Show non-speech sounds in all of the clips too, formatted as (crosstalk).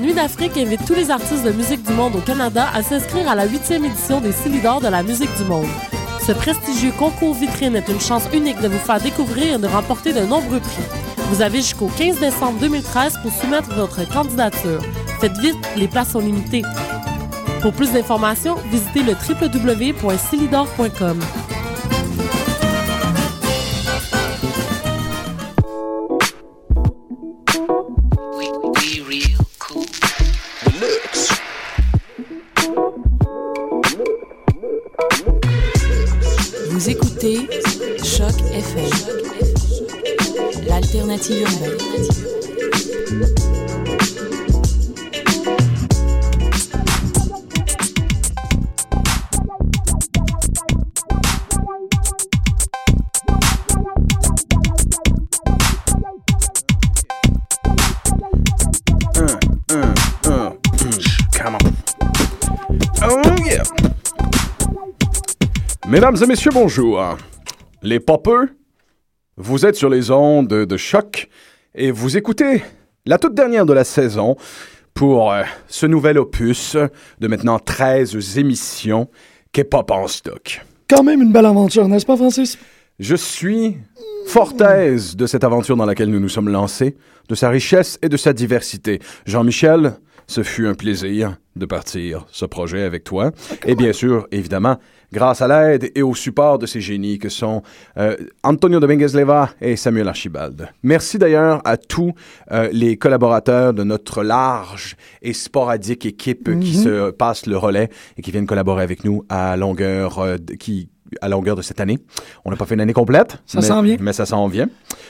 Nuit d'Afrique invite tous les artistes de musique du monde au Canada à s'inscrire à la huitième édition des Silidor de la musique du monde. Ce prestigieux concours vitrine est une chance unique de vous faire découvrir et de remporter de nombreux prix. Vous avez jusqu'au 15 décembre 2013 pour soumettre votre candidature. Faites vite, les places sont limitées. Pour plus d'informations, visitez le www.silidor.com. Mesdames et messieurs, bonjour. Les popeux, vous êtes sur les ondes de choc et vous écoutez la toute dernière de la saison pour euh, ce nouvel opus de maintenant 13 émissions qu'est Pop en stock. Quand même une belle aventure, n'est-ce pas, Francis? Je suis fort aise de cette aventure dans laquelle nous nous sommes lancés, de sa richesse et de sa diversité. Jean-Michel, ce fut un plaisir de partir ce projet avec toi. Et bien sûr, évidemment, grâce à l'aide et au support de ces génies que sont euh, Antonio Dominguez-Leva et Samuel Archibald. Merci d'ailleurs à tous euh, les collaborateurs de notre large et sporadique équipe qui se passent le relais et qui viennent collaborer avec nous à longueur euh, qui à longueur de cette année. On n'a pas fait une année complète. Ça mais- s'en vient. Mais ça s'en vient.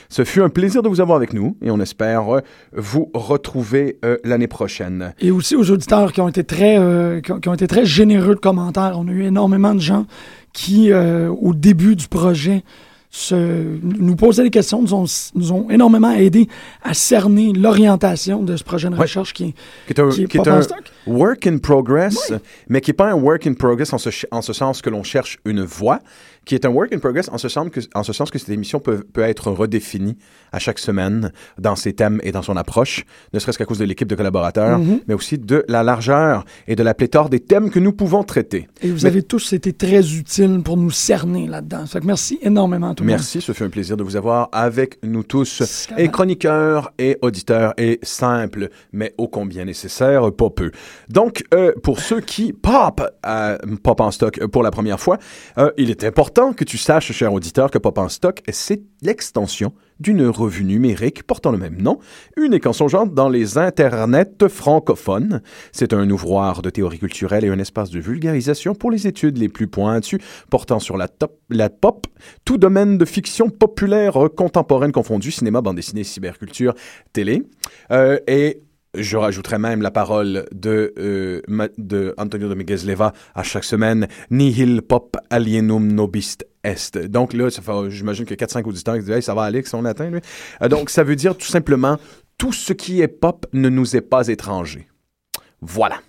Ce fut un plaisir de vous avoir avec nous et on espère euh, vous retrouver euh, l'année prochaine. Et aussi aux auditeurs qui ont été très, euh, qui ont, qui ont été très généreux de commentaires. On a eu énormément de gens qui, au début du projet, se, nous posaient des questions, nous ont, nous ont énormément aidé à cerner l'orientation de ce projet de recherche qui est, Qui est un, qui est qui est pas en un stock. work in progress, mais qui n'est pas un work in progress en ce, en ce sens que l'on cherche une voie, qui est un work in progress en ce sens que, en ce sens que cette émission peut, peut être redéfinie à chaque semaine dans ses thèmes et dans son approche, ne serait-ce qu'à cause de l'équipe de collaborateurs, Mm-hmm. mais aussi de la largeur et de la pléthore des thèmes que nous pouvons traiter. Et vous Mais- avez tous été très utiles pour nous cerner là-dedans. Merci énormément à tout le monde. Merci, ce fut un plaisir de vous avoir avec nous tous, et chroniqueurs et auditeurs, et simples, mais ô combien nécessaire, pas peu. Donc, euh, pour ceux qui pop, euh, pop en stock euh, pour la première fois, euh, il est important que tu saches, cher auditeur, que Pop en stock, c'est l'extension d'une revue numérique portant le même nom, unique en son genre dans les internets francophones. C'est un ouvroir de théorie culturelle et un espace de vulgarisation pour les études les plus pointues portant sur la, top, la pop, tout domaine de fiction populaire contemporaine confondu, cinéma, bande dessinée, cyberculture, télé. Euh, je rajouterai même la parole de, euh, de Antonio Dominguez Leva à chaque semaine. Nihil pop alienum nobist est. Donc là, ça fait, j'imagine que 4-5 auditeurs qui disent hey, ça va Alex, on atteint lui. Euh, donc ça veut dire tout simplement tout ce qui est pop ne nous est pas étranger. Voilà.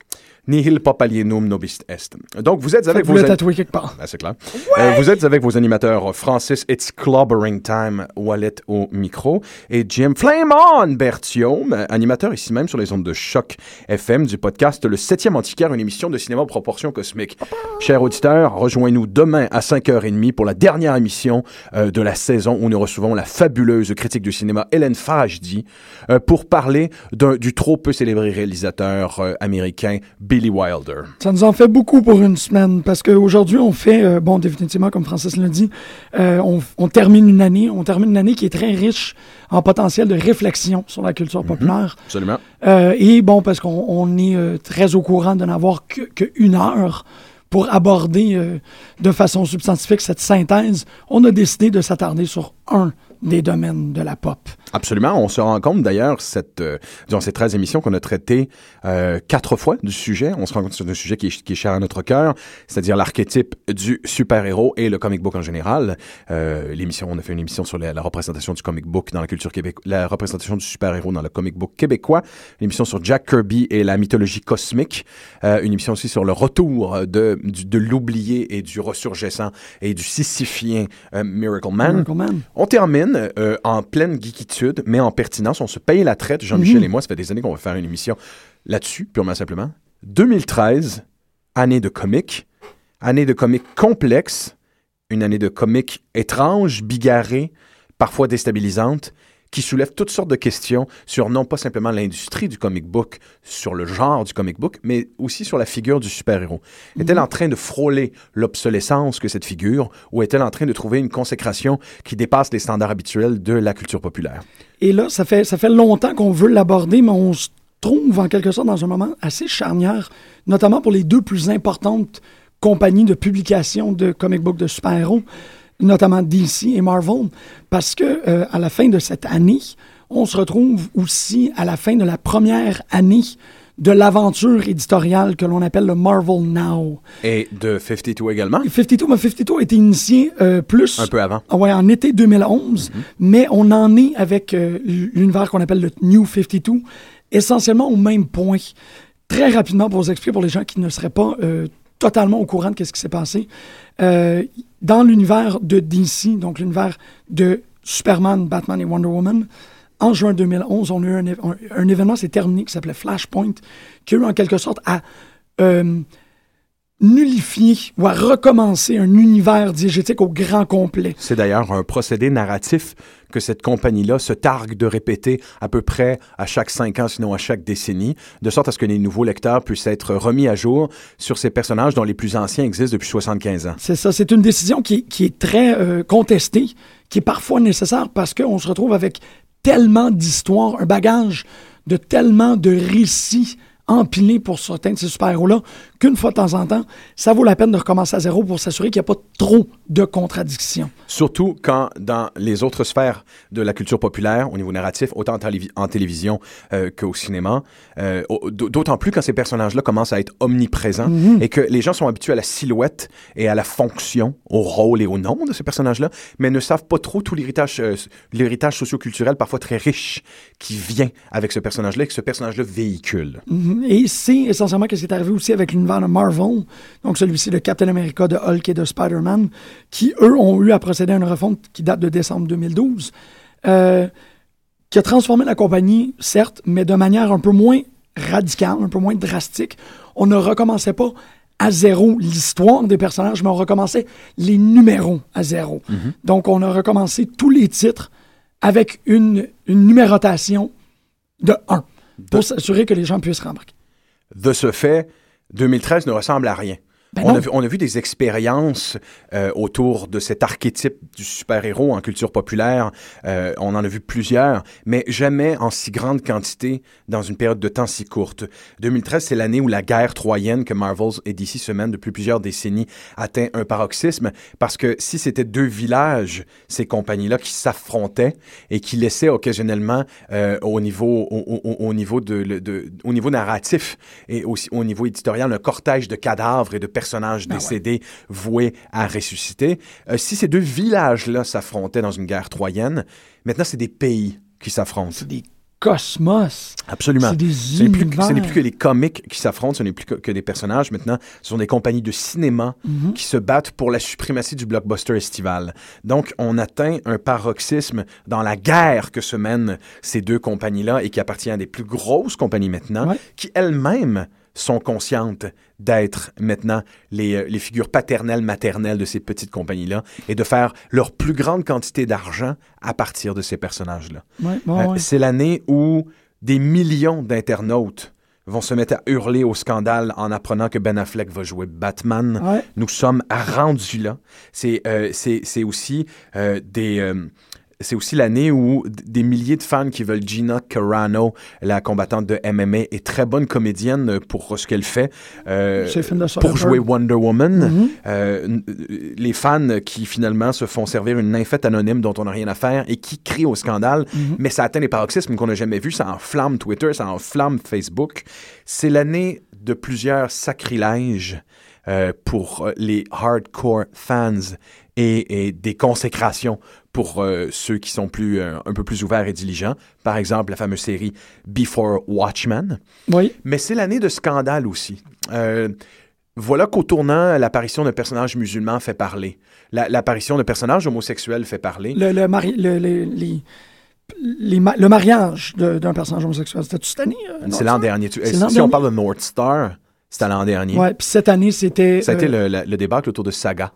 Nihil pop alienum nobist est. Donc vous êtes avec que vous vos le an- tatouer quelque part. ben, c'est clair. Euh, vous êtes avec vos animateurs euh, Francis It's Clobbering Time, Wallet au micro, et Jim Flame On Bertium, euh, animateur ici même sur les ondes de choc FM du podcast Le 7e Antiquaire, une émission de cinéma aux proportions cosmiques. Chers auditeurs, rejoignez-nous demain à 5h30 pour la dernière émission euh, de la saison où nous recevons la fabuleuse critique du cinéma Hélène Farajdi euh, pour parler du trop peu célébré réalisateur euh, américain Billy Wilder. Ça nous en fait beaucoup pour une semaine parce qu'aujourd'hui, on fait, euh, bon, définitivement, comme Francis l'a dit, euh, on, on termine une année, on termine une année qui est très riche en potentiel de réflexion sur la culture populaire. Absolument. Euh, et bon, parce qu'on on est très au courant de n'avoir que, que une heure pour aborder de façon substantifique cette synthèse, on a décidé de s'attarder sur un des domaines de la pop. Absolument. On se rend compte d'ailleurs, cette, euh, durant ces 13 émissions qu'on a traité euh, quatre fois du sujet, on se rend compte sur un sujet qui est, qui est cher à notre cœur, c'est-à-dire l'archétype du super-héros et le comic book en général. Euh, l'émission, on a fait une émission sur la, la représentation du comic book dans la culture québécoise, la représentation du super-héros dans le comic book québécois, une émission sur Jack Kirby et la mythologie cosmique, euh, une émission aussi sur le retour de, du- de l'oublié et du ressurgissant et du sisyphien Miracle Man. Miracle Man. On termine en pleine geekitude, mais en pertinence, on se paye la traite, Jean-Michel Mhm. et moi, ça fait des années qu'on va faire une émission là-dessus, purement simplement. 2013, année de comics, année de comics complexe, une année de comics étrange, bigarrée, parfois déstabilisante, qui soulève toutes sortes de questions sur non pas simplement l'industrie du comic book, sur le genre du comic book, mais aussi sur la figure du super-héros. Est-elle en train de frôler l'obsolescence que cette figure, ou est-elle en train de trouver une consécration qui dépasse les standards habituels de la culture populaire? Et là, ça fait, ça fait longtemps qu'on veut l'aborder, mais on se trouve en quelque sorte dans un moment assez charnière, notamment pour les deux plus importantes compagnies de publication de comic book de super-héros, notamment DC et Marvel, parce que euh, à la fin de cette année, on se retrouve aussi à la fin de la première année de l'aventure éditoriale que l'on appelle le Marvel Now. Et de 52 également, 52, mais 52 a été initié euh, plus un peu avant. ah ouais, en été 2011, mais on en est avec euh, l'univers qu'on appelle le New 52, essentiellement au même point. Très rapidement, pour vous expliquer, pour les gens qui ne seraient pas euh, totalement au courant de ce qui s'est passé, dans l'univers de DC, donc l'univers de Superman, Batman et Wonder Woman, en juin 2011, on a eu un, un- un événement, c'est terminé, qui s'appelait Flashpoint, qui a eu en quelque sorte à euh, nullifier ou à recommencer un univers diégétique au grand complet. C'est d'ailleurs un procédé narratif que cette compagnie-là se targue de répéter à peu près à chaque cinq ans, sinon à chaque décennie, de sorte à ce que les nouveaux lecteurs puissent être remis à jour sur ces personnages dont les plus anciens existent depuis 75 ans. C'est ça, c'est une décision qui, est très euh, contestée, qui est parfois nécessaire parce qu'on se retrouve avec tellement d'histoires, un bagage de tellement de récits empilés pour certains de ces super-héros-là, qu'une fois de temps en temps, ça vaut la peine de recommencer à zéro pour s'assurer qu'il n'y a pas trop de contradictions. Surtout quand dans les autres sphères de la culture populaire, au niveau narratif, autant en, télévi- en télévision euh, qu'au cinéma, euh, d'autant plus quand ces personnages-là commencent à être omniprésents et que les gens sont habitués à la silhouette et à la fonction, au rôle et au nom de ces personnages-là, mais ne savent pas trop tout l'héritage euh, l'héritage socio-culturel parfois très riche qui vient avec ce personnage-là et que ce personnage-là véhicule. Mhm. Et c'est essentiellement ce qui est arrivé aussi avec l'univers de Marvel, donc celui-ci de Captain America, de Hulk et de Spider-Man, qui, eux, ont eu à procéder à une refonte qui date de décembre 2012, euh, qui a transformé la compagnie, certes, mais de manière un peu moins radicale, un peu moins drastique. On ne recommençait pas à zéro l'histoire des personnages, mais on recommençait les numéros à zéro. Donc, on a recommencé tous les titres avec une, une numérotation de 1 pour s'assurer que les gens puissent rembarquer. De ce fait, 2013 ne ressemble à rien. Ben on, a vu, on a vu des expériences euh, autour de cet archétype du super-héros en culture populaire. Euh, on en a vu plusieurs, mais jamais en si grande quantité dans une période de temps si courte. 2013, c'est l'année où la guerre troyenne que Marvels et DC se mènent depuis plusieurs décennies atteint un paroxysme, parce que si c'était deux villages, ces compagnies-là, qui s'affrontaient et qui laissaient occasionnellement euh, au niveau au, au- au niveau de, de- au niveau narratif et aussi au niveau éditorial un cortège de cadavres et de personnages décédés voués à ressusciter. Euh, si ces deux villages-là s'affrontaient dans une guerre troyenne, maintenant c'est des pays qui s'affrontent. C'est des cosmos. Absolument. C'est des Ce n'est plus, univers. ce n'est plus que les comiques qui s'affrontent, ce n'est plus que, que des personnages. Maintenant, ce sont des compagnies de cinéma Mhm. qui se battent pour la suprématie du blockbuster estival. Donc, on atteint un paroxysme dans la guerre que se mènent ces deux compagnies-là et qui appartient à des plus grosses compagnies maintenant, Ouais. qui elles-mêmes sont conscientes d'être maintenant les, euh, les figures paternelles, maternelles de ces petites compagnies-là et de faire leur plus grande quantité d'argent à partir de ces personnages-là. Ouais, bon, Euh, ouais. C'est l'année où des millions d'internautes vont se mettre à hurler au scandale en apprenant que Ben Affleck va jouer Batman. Ouais. Nous sommes rendus là. C'est euh, aussi euh, des c'est aussi l'année où des milliers de fans qui veulent Gina Carano, la combattante de MMA, est très bonne comédienne euh, pour ce qu'elle fait. euh, pour jouer Wonder Woman. Mhm. Euh, euh, les fans qui finalement se font servir une nymphette anonyme dont on n'a rien à faire et qui crient au scandale, Mhm. mais ça atteint les paroxysmes qu'on n'a jamais vus, ça enflamme Twitter, ça enflamme Facebook. C'est l'année de plusieurs sacrilèges euh, pour les hardcore fans et, et des consécrations pour euh, ceux qui sont plus euh, un peu plus ouverts et diligents. Par exemple, la fameuse série Before Watchmen. Oui. Mais c'est l'année de scandale aussi. Euh, voilà qu'au tournant, l'apparition d'un personnage musulman fait parler. La- L'apparition d'un personnage homosexuel fait parler. Le, le, mari- le, le- les- les ma- le mariage d'un personnage homosexuel, c'était cette année? euh, C'est l'an dernier. Tu- si on parle de North Star, c'était l'an dernier. Ouais, puis cette année, c'était... Ça a été le, le, le débâcle autour de Saga.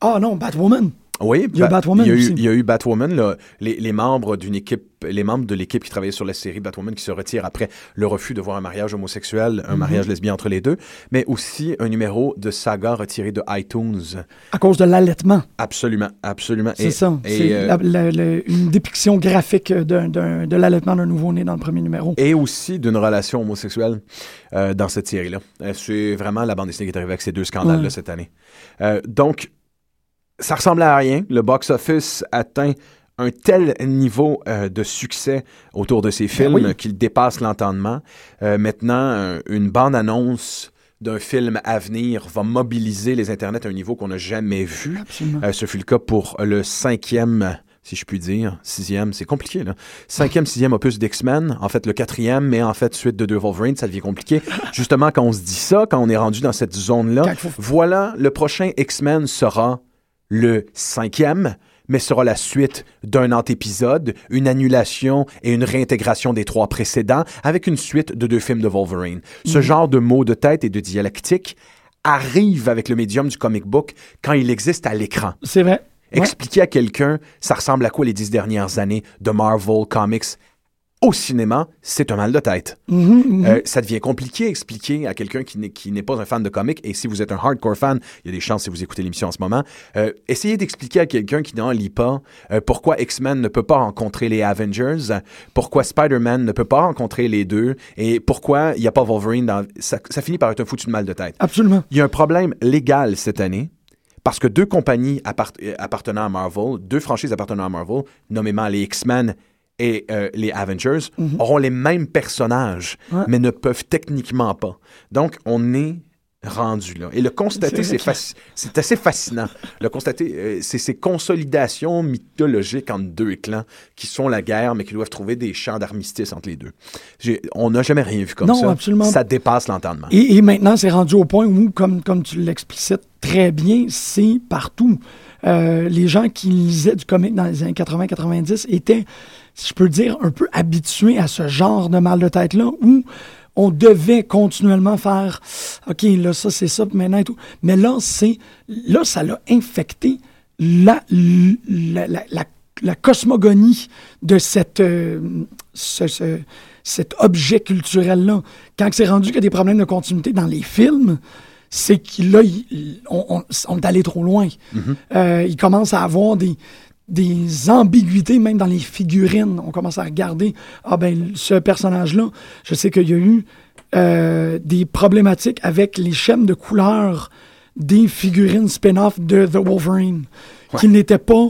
Ah non, Batwoman. Oui, Il y a Ba- Batwoman il y a eu, aussi. il y a eu Batwoman, là, les, les membres d'une équipe, les membres de l'équipe qui travaillait sur la série Batwoman qui se retirent après le refus de voir un mariage homosexuel, un mariage lesbien entre les deux, mais aussi un numéro de saga retiré de iTunes. À cause de l'allaitement. Absolument, absolument. C'est ça. C'est euh, une dépiction graphique de l'allaitement d'un nouveau-né dans le premier numéro. et aussi d'une relation homosexuelle euh, dans cette série-là. Euh, c'est vraiment la bande dessinée qui est arrivée avec ces deux scandales-là Ouais. cette année. Euh, donc, ça ressemble à rien. Le box-office atteint un tel niveau euh, de succès autour de ces films Ben oui. qu'il dépasse l'entendement. Euh, maintenant, une bande-annonce d'un film à venir va mobiliser les internets à un niveau qu'on n'a jamais vu. Euh, ce fut le cas pour le cinquième, si je puis dire, sixième, c'est compliqué, là. Cinquième, sixième opus d'X-Men, en fait le quatrième, mais en fait suite de deux Wolverine, ça devient compliqué. (laughs) Justement, quand on se dit ça, quand on est rendu dans cette zone-là, voilà, le prochain X-Men sera le cinquième, mais sera la suite d'un antépisode, une annulation et une réintégration des trois précédents, avec une suite de deux films de Wolverine. Ce genre de mots de tête et de dialectique arrive avec le médium du comic book quand il existe à l'écran. C'est vrai. Ouais. Expliquer à quelqu'un, ça ressemble à quoi les dix dernières années de Marvel Comics au cinéma, c'est un mal de tête. Mhm, mhm. Euh, ça devient compliqué à expliquer à quelqu'un qui n'est, pas un fan de comics. Et si vous êtes un hardcore fan, il y a des chances si vous écoutez l'émission en ce moment. Euh, essayez d'expliquer à quelqu'un qui n'en lit pas euh, pourquoi X-Men ne peut pas rencontrer les Avengers, pourquoi Spider-Man ne peut pas rencontrer les deux, et pourquoi il n'y a pas Wolverine dans... Ça, ça finit par être un foutu de mal de tête. Absolument. Il y a un problème légal cette année parce que deux compagnies appart- appartenant à Marvel, deux franchises appartenant à Marvel, nommément les X-Men et euh, les Avengers, auront les mêmes personnages. Ouais. mais ne peuvent techniquement pas. Donc, on est rendu là. Et le constater, C'est assez fascinant. Le constater, euh, c'est ces consolidations mythologiques entre deux clans qui sont la guerre, mais qui doivent trouver des champs d'armistice entre les deux. On n'a jamais rien vu comme Non, ça. absolument. Ça dépasse l'entendement. Et, et maintenant, c'est rendu au point où, comme, comme tu l'explicites très bien, c'est partout. Euh, les gens qui lisaient du comic dans les années 80-90 étaient, si je peux dire, un peu habitués à ce genre de mal de tête-là, où on devait continuellement faire OK, là, ça, c'est ça, maintenant et tout. Mais là, c'est. Là, ça l'a infecté la, la, la, la- la cosmogonie de cette, euh, ce- ce- cet objet culturel-là. Quand c'est rendu qu'il y a des problèmes de continuité dans les films, c'est que là, il- il- on, on- on est allé trop loin. Euh, il commence à avoir des, des ambiguïtés, même dans les figurines. On commence à regarder, ah ben, ce personnage-là, je sais qu'il y a eu euh, des problématiques avec les schèmes de couleurs des figurines spin-off de The Wolverine, qui n'étaient pas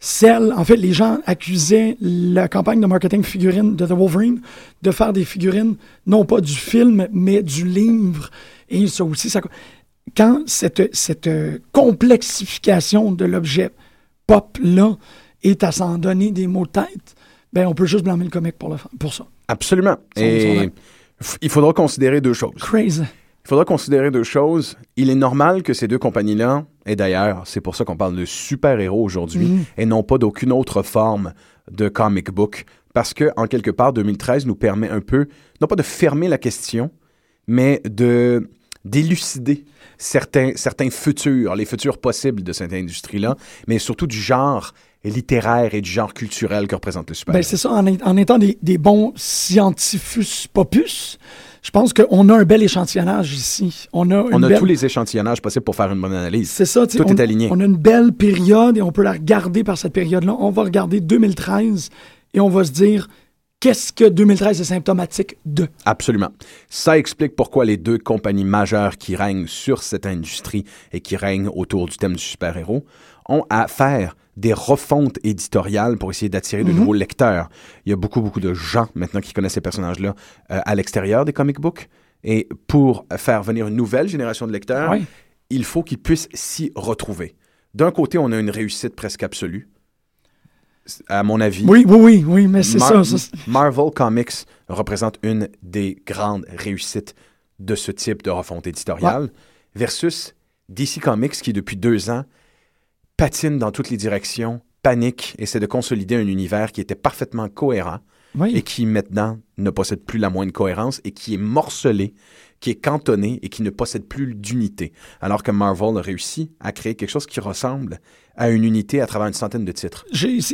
celles. En fait, les gens accusaient la campagne de marketing figurines de The Wolverine de faire des figurines, non pas du film, mais du livre. Et ça aussi, ça. Quand cette, cette euh, complexification de l'objet pop-là est à s'en donner des mots de tête, ben on peut juste blâmer le comic pour, le, fa- pour ça. Absolument. Son- Et son- il faudra considérer deux choses. Crazy. Il faudra considérer deux choses. Il est normal que ces deux compagnies-là, et d'ailleurs, c'est pour ça qu'on parle de super-héros aujourd'hui, Mhm. et non pas d'aucune autre forme de comic book, parce que, en quelque part, 2013 nous permet un peu, non pas de fermer la question, mais de d'élucider certains, certains futurs, les futurs possibles de cette industrie-là, mais surtout du genre littéraire et du genre culturel que représente le super Ben, c'est ça, en, en étant des, des bons scientificus popus, je pense qu'on a un bel échantillonnage ici. On a, On a belle- tous les échantillonnages possibles pour faire une bonne analyse. C'est ça, Tout on, est aligné. On a une belle période et on peut la regarder par cette période-là. On va regarder 2013 et on va se dire qu'est-ce que 2013 est symptomatique de? Absolument. Ça explique pourquoi les deux compagnies majeures qui règnent sur cette industrie et qui règnent autour du thème du super-héros ont à faire des refontes éditoriales pour essayer d'attirer de nouveaux lecteurs. Il y a beaucoup, beaucoup de gens maintenant qui connaissent ces personnages-là euh, à l'extérieur des comic books. Et pour faire venir une nouvelle génération de lecteurs, il faut qu'ils puissent s'y retrouver. D'un côté, on a une réussite presque absolue. À mon avis, Oui, oui, oui, oui, mais c'est Mar- ça. ça, c'est- Marvel Comics représente une des grandes réussites de ce type de refonte éditoriale. versus DC Comics qui, depuis deux ans, patine dans toutes les directions, panique, essaie de consolider un univers qui était parfaitement cohérent Oui. et qui maintenant ne possède plus la moindre cohérence et qui est morcelé, qui est cantonné et qui ne possède plus d'unité. Alors que Marvel a réussi à créer quelque chose qui ressemble à une unité à travers une centaine de titres.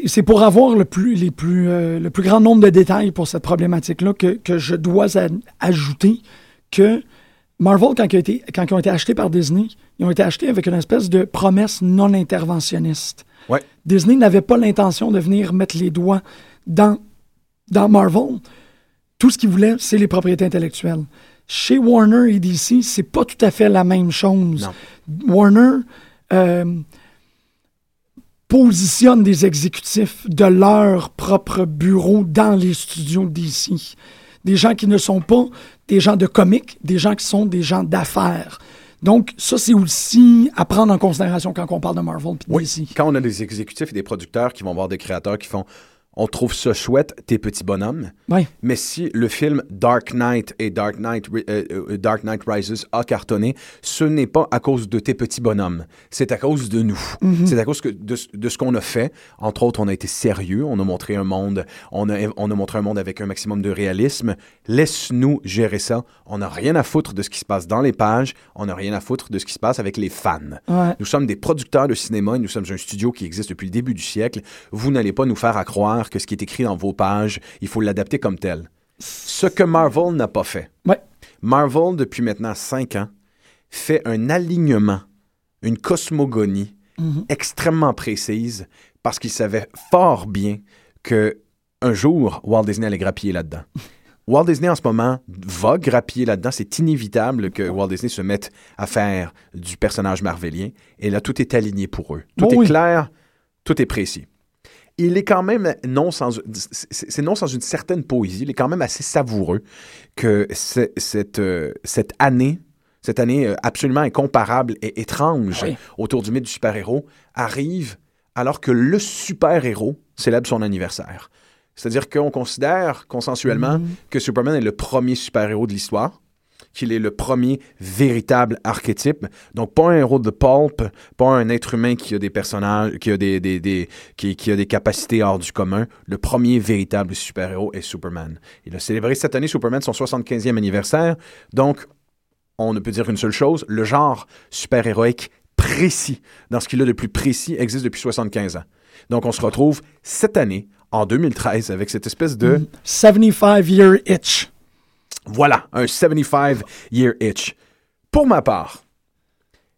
C'est pour avoir le plus, les plus, euh, le plus grand nombre de détails pour cette problématique-là que, que je dois a- ajouter que Marvel, quand ils, ont été, quand ils ont été achetés par Disney, ils ont été achetés avec une espèce de promesse non interventionniste. Ouais. Disney n'avait pas l'intention de venir mettre les doigts dans, dans Marvel. Tout ce qu'ils voulaient, c'est les propriétés intellectuelles. Chez Warner et DC, c'est pas tout à fait la même chose. Warner euh, positionne des exécutifs de leur propre bureau dans les studios DC. Des gens qui ne sont pas des gens de comics, des gens qui sont des gens d'affaires. Donc, ça, c'est aussi à prendre en considération quand on parle de Marvel et de DC. Quand on a des exécutifs et des producteurs qui vont voir des créateurs qui font on trouve ça chouette, tes petits bonhommes. Ouais. Mais si le film Dark Knight et Dark Knight, euh, euh, Dark Knight Rises a cartonné, ce n'est pas à cause de tes petits bonhommes. C'est à cause de nous. C'est à cause que de, ce- de ce qu'on a fait. Entre autres, on a été sérieux. On a montré un monde. On a, on a montré un monde avec un maximum de réalisme. Laisse-nous gérer ça. On n'a rien à foutre de ce qui se passe dans les pages. On n'a rien à foutre de ce qui se passe avec les fans. Ouais. Nous sommes des producteurs de cinéma et nous sommes un studio qui existe depuis le début du siècle. Vous n'allez pas nous faire à croire que ce qui est écrit dans vos pages, il faut l'adapter comme tel. Ce que Marvel n'a pas fait. Ouais. Marvel, depuis maintenant cinq ans, fait un alignement, une cosmogonie extrêmement précise parce qu'il savait fort bien que un jour, Walt Disney allait grappiller là-dedans. (laughs) Walt Disney en ce moment va grappiller là-dedans. C'est inévitable que Walt Disney se mette à faire du personnage marvelien. Et là, tout est aligné pour eux. Tout est oui. clair, tout est précis. Il est quand même non sans c'est non sans une certaine poésie. Il est quand même assez savoureux que cette euh, cette année cette année euh, absolument incomparable et étrange Oui. autour du mythe du super-héros arrive alors que le super-héros célèbre son anniversaire. C'est-à-dire qu'on considère consensuellement que Superman est le premier super-héros de l'histoire, qu'il est le premier véritable archétype. Donc, pas un héros de pulp, pas un être humain qui a des personnages, qui a des, des- qui, qui a des capacités hors du commun. Le premier véritable super-héros est Superman. Il a célébré cette année, Superman, son 75e anniversaire. Donc, on ne peut dire qu'une seule chose, le genre super-héroïque précis, dans ce qu'il a de plus précis, existe depuis 75 ans. Donc, on se retrouve cette année, en 2013, avec cette espèce de... 75-year itch. Voilà, un 75-year itch. Pour ma part,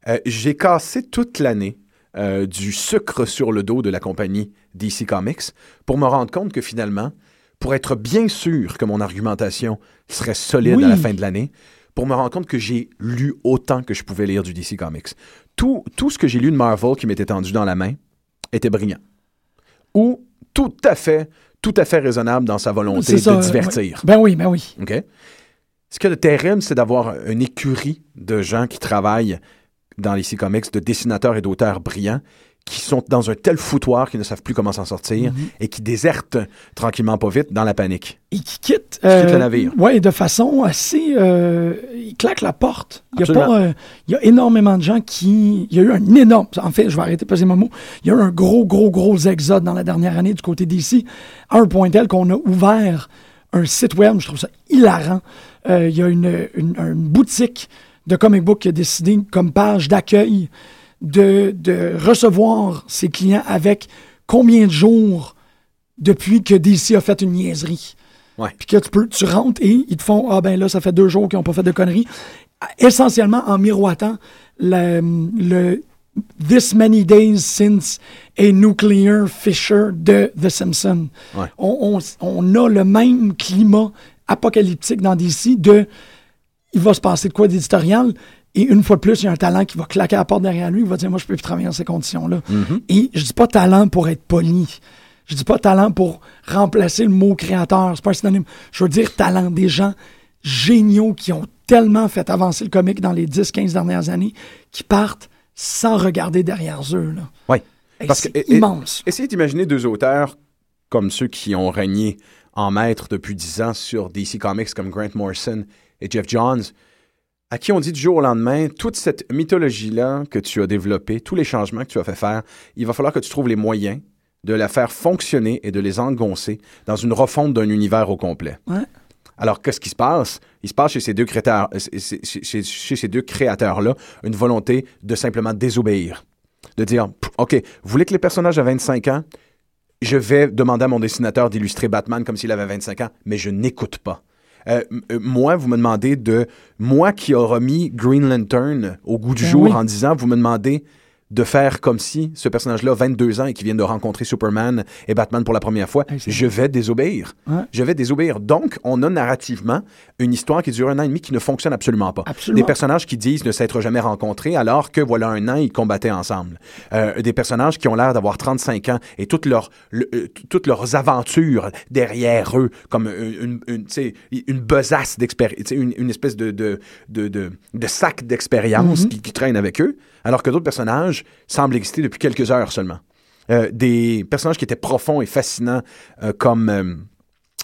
euh, j'ai cassé toute l'année euh, du sucre sur le dos de la compagnie DC Comics pour me rendre compte que finalement, pour être bien sûr que mon argumentation serait solide Oui. à la fin de l'année, pour me rendre compte que j'ai lu autant que je pouvais lire du DC Comics. Tout, tout ce que j'ai lu de Marvel qui m'était tendu dans la main était brillant. Ou tout à fait, tout à fait raisonnable dans sa volonté ça, de euh, divertir. ouais. Ben oui, ben oui. OK? Ce a de terrible, c'est d'avoir une écurie de gens qui travaillent dans les comics, de dessinateurs et d'auteurs brillants, qui sont dans un tel foutoir qu'ils ne savent plus comment s'en sortir Mhm. et qui désertent tranquillement pas vite dans la panique. Et qui quitte, le navire. Oui, de façon assez. euh, il claque la porte. Il y, a pas, euh, il y a énormément de gens qui. Il y a eu un énorme. En fait, je vais arrêter de peser mon mot. Il y a eu un gros, gros, gros exode dans la dernière année du côté d'ici, à un point tel qu'on a ouvert un site web. Je trouve ça hilarant. Euh, il y a une, une- une boutique de comic book qui a décidé, comme page d'accueil, de, de recevoir ses clients avec combien de jours depuis que DC a fait une niaiserie. Puis que tu peux, tu rentres et ils te font Ah ben là, ça fait deux jours qu'ils n'ont pas fait de conneries. Essentiellement en miroitant le, le This many days since a nuclear fissure de The Simpsons. Ouais. On, on- on a le même climat apocalyptique dans DC de il va se passer de quoi d'éditorial. Et une fois de plus, il y a un talent qui va claquer à la porte derrière lui. Il va dire, moi, je peux plus travailler dans ces conditions-là. Et je dis pas talent pour être poli. Je dis pas talent pour remplacer le mot créateur. C'est pas un synonyme. Je veux dire talent. Des gens géniaux qui ont tellement fait avancer le comique dans les 10-15 dernières années qui partent sans regarder derrière eux. Là. Oui. Et Parce c'est que- et- immense. Essayez d'imaginer deux auteurs comme ceux qui ont régné en maître depuis dix ans sur DC Comics comme Grant Morrison et Jeff Johns. à qui on dit du jour au lendemain, toute cette mythologie-là que tu as développée, tous les changements que tu as fait faire, il va falloir que tu trouves les moyens de la faire fonctionner et de les engoncer dans une refonte d'un univers au complet. Ouais. Alors, qu'est-ce qui se passe? Il se passe chez ces deux créateurs, euh, chez, chez- chez ces deux créateurs-là une volonté de simplement désobéir. De dire, OK, vous voulez que les personnages à 25 ans, je vais demander à mon dessinateur d'illustrer Batman comme s'il avait 25 ans, mais je n'écoute pas. Euh, euh, moi, vous me demandez de... Moi qui a remis Green Lantern au goût du Ben jour oui. en disant, vous me demandez de faire comme si ce personnage-là, 22 ans et qui vient de rencontrer Superman et Batman pour la première fois, Hey, je vais désobéir. Ouais. Je vais désobéir. Donc, on a narrativement une histoire qui dure un an et demi qui ne fonctionne absolument pas. Absolument. Des personnages qui disent ne s'être jamais rencontrés alors que voilà un an, ils combattaient ensemble. Euh, des personnages qui ont l'air d'avoir 35 ans et toutes leurs, le- euh, toutes leurs aventures derrière eux, comme une, une, une besace d'expérience, une, une espèce de, de, de, de, de sac d'expérience qui, qui traîne avec eux, alors que d'autres personnages semblent exister depuis quelques heures seulement. Euh, des personnages qui étaient profonds et fascinants euh, comme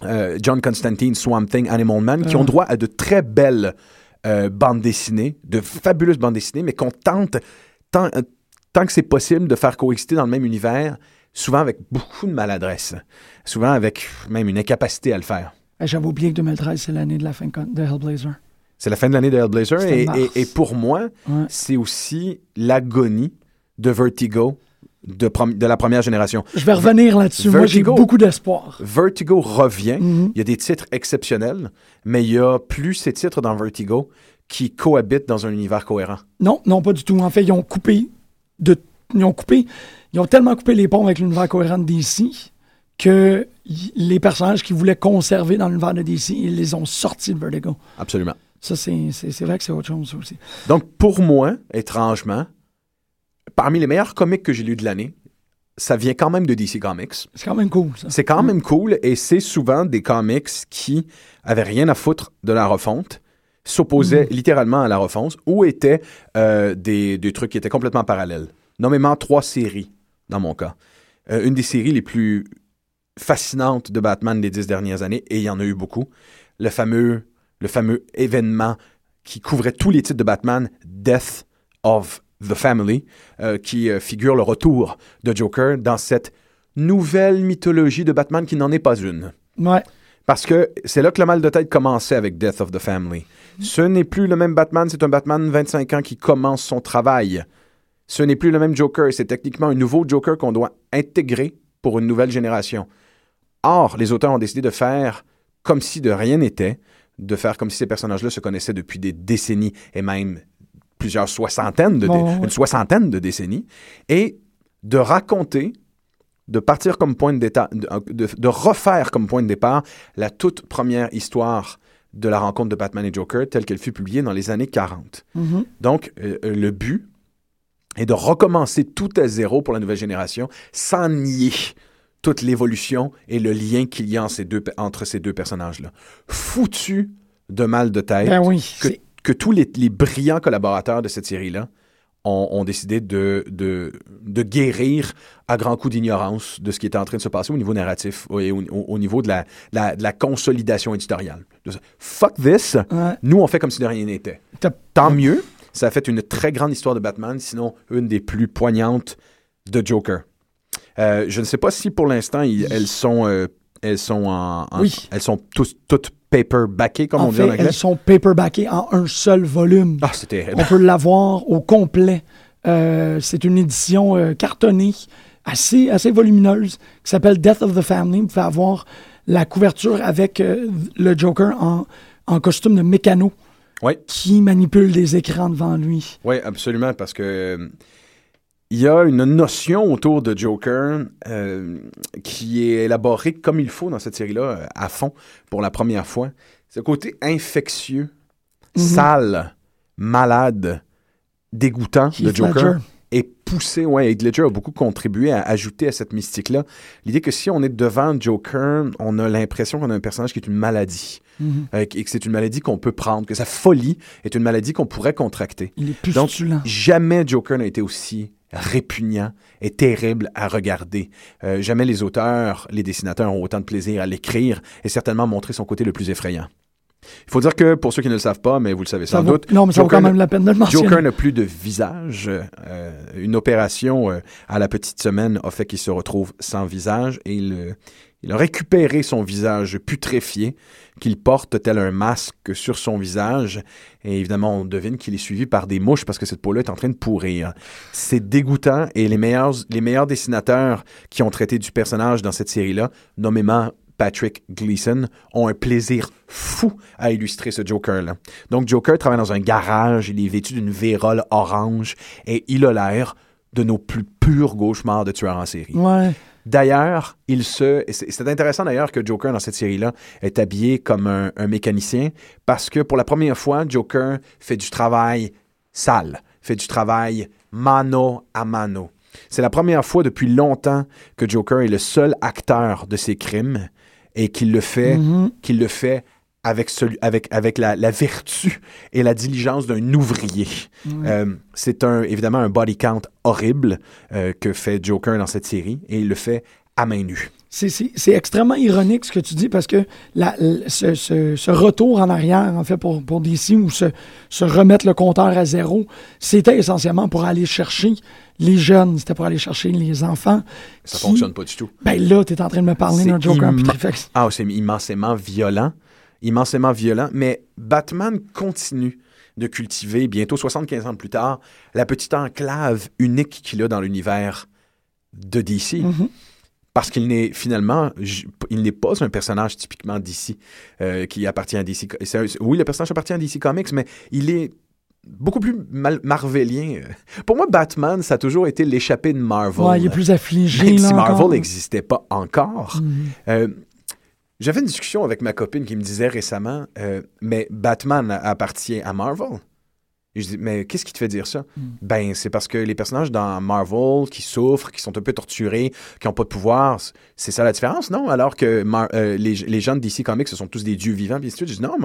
euh, John Constantine, Swamp Thing, Animal Man, qui Ah. ont droit à de très belles bandes dessinées, de fabuleuses bandes dessinées, mais qu'on tente, tant, tant que c'est possible, de faire coexister dans le même univers, souvent avec beaucoup de maladresse, souvent avec même une incapacité à le faire. Eh, J'avais oublié que 2013, c'est l'année de la fin de Hellblazer. C'est la fin de l'année de Hellblazer et, et- et pour moi, Ouais. c'est aussi l'agonie de Vertigo de, la première génération. Je vais revenir là-dessus. Moi, j'ai Vertigo. beaucoup d'espoir. Vertigo revient. Mhm. Il y a des titres exceptionnels, mais il y a plus ces titres dans Vertigo qui cohabitent dans un univers cohérent. Non, non, pas du tout. En fait, ils ont coupé de. Ils ont coupé. Ils ont tellement coupé les ponts avec l'univers cohérent de DC que les personnages qu'ils voulaient conserver dans l'univers de DC, ils les ont sortis de Vertigo. Absolument. Ça, c'est vrai que c'est autre chose aussi. Donc, pour moi, étrangement, parmi les meilleurs comics que j'ai lus de l'année, ça vient quand même de DC Comics. C'est quand même cool, ça. C'est quand même cool et c'est souvent des comics qui avaient rien à foutre de la refonte, s'opposaient littéralement à la refonte ou étaient euh, des, des trucs qui étaient complètement parallèles. Nommément trois séries, dans mon cas. Euh, une des séries les plus fascinantes de Batman des dix dernières années, et il y en a eu beaucoup, le fameux, le fameux événement qui couvrait tous les titres de Batman, Death of the Family, euh, qui euh, figure le retour de Joker dans cette nouvelle mythologie de Batman qui n'en est pas une. Ouais. Parce que c'est là que le mal de tête commençait avec Death of the Family. Ce n'est plus le même Batman, c'est un Batman 25 ans qui commence son travail. Ce n'est plus le même Joker, c'est techniquement un nouveau Joker qu'on doit intégrer pour une nouvelle génération. Or, les auteurs ont décidé de faire comme si de rien n'était, de faire comme si ces personnages-là se connaissaient depuis des décennies et même plusieurs soixantaines de, ouais. une soixantaine de décennies, et de raconter, de partir comme point de départ, de, de- de refaire comme point de départ la toute première histoire de la rencontre de Batman et Joker telle qu'elle fut publiée dans les années 40. Mhm. Donc, euh, euh, le but est de recommencer tout à zéro pour la nouvelle génération sans nier toute l'évolution et le lien qu'il y a en ces deux pe- entre ces deux personnages-là. Foutu de mal de tête Ben oui. que, tous les, les brillants collaborateurs de cette série-là ont, ont décidé de, de, de guérir à grands coups d'ignorance de ce qui était en train de se passer au niveau narratif et au, au- au niveau de la, la- de la consolidation éditoriale. Fuck this! Ouais. Nous, on fait comme si de rien n'était. Tant mieux, ça a fait une très grande histoire de Batman, sinon une des plus poignantes de Joker. Euh, je ne sais pas si pour l'instant elles sont euh, elles sont en, en- Oui. elles sont tous- toutes paperbackées comme En on dit en anglais. elles sont paperbackées en un seul volume. Ah, c'était On peut l'avoir au complet. Euh, c'est une édition cartonnée, assez, assez volumineuse, qui s'appelle Death of the Family. Vous pouvez avoir la couverture avec le Joker en, en costume de mécano Oui. qui manipule des écrans devant lui. Oui, absolument, parce que il y a une notion autour de Joker euh, qui est élaborée comme il faut dans cette série-là, euh, à fond, pour la première fois. C'est le côté infectieux, Mhm. sale, malade, dégoûtant de Joker. Ledger. Et poussé, ouais, Heath Ledger a beaucoup contribué à ajouter à cette mystique-là l'idée que si on est devant Joker, on a l'impression qu'on a un personnage qui est une maladie, Mhm. euh, et que c'est une maladie qu'on peut prendre, que sa folie est une maladie qu'on pourrait contracter. Il est Donc, pustulant. Jamais Joker n'a été aussi répugnant et terrible à regarder. Euh, jamais les auteurs, les dessinateurs ont autant de plaisir à l'écrire et certainement montrer son côté le plus effrayant. Il faut dire que, pour ceux qui ne le savent pas, mais vous le savez sans vaut- doute, non, mais ça vaut Joker quand même la peine de le mentionner. Joker n'a plus de visage. Euh, une opération euh, à la petite semaine a fait qu'il se retrouve sans visage et il, il a récupéré son visage putréfié qu'il porte tel un masque sur son visage. Et évidemment, on devine qu'il est suivi par des mouches parce que cette peau-là est en train de pourrir. C'est dégoûtant et les meilleurs, les meilleurs dessinateurs qui ont traité du personnage dans cette série-là, nommément Patrick Gleason, ont un plaisir fou à illustrer ce Joker-là. Donc, Joker travaille dans un garage, il est vêtu d'une vérole orange et il a l'air de nos plus purs cauchemars de tueurs en série. Ouais. D'ailleurs, il se. C'est intéressant d'ailleurs que Joker dans cette série-là est habillé comme un, un mécanicien parce que pour la première fois, Joker fait du travail sale, fait du travail mano à mano. C'est la première fois depuis longtemps que Joker est le seul acteur de ses crimes et qu'il le fait, Mhm. qu'il le fait avec, celui, avec, avec la, la vertu et la diligence d'un ouvrier. Euh, c'est un, évidemment un body count horrible euh, que fait Joker dans cette série et il le fait à main nue. C'est- extrêmement ironique ce que tu dis parce que la- ce, ce- ce retour en arrière, en fait, pour, pour DC, ou se, se remettre le compteur à zéro, c'était essentiellement pour aller chercher les jeunes, c'était pour aller chercher les enfants. Ça qui- fonctionne pas du tout. Ben là, tu es en train de me parler d'un Joker. Ah, c'est immensément violent. Immensément violent. Mais Batman continue de cultiver, bientôt 75 ans plus tard, la petite enclave unique qu'il a dans l'univers de DC. Mhm. Parce qu'il n'est finalement, il n'est pas un personnage typiquement DC euh, qui appartient à DC. Oui, le personnage appartient à DC Comics, mais il est beaucoup plus marvelien. Pour moi, Batman, ça a toujours été l'échappée de Marvel. Ouais, il est plus affligé. Même si Marvel n'existait pas encore. Mhm. Euh, J'avais une discussion avec ma copine qui me disait récemment, euh, mais Batman appartient à Marvel. Et je dis, mais qu'est-ce qui te fait dire ça? Mm. Ben, c'est parce que les personnages dans Marvel qui souffrent, qui sont un peu torturés, qui n'ont pas de pouvoir, c'est ça la différence, non? Alors que Mar- euh, les, les gens de DC Comics, ce sont tous des dieux vivants, puis. Je dis, non,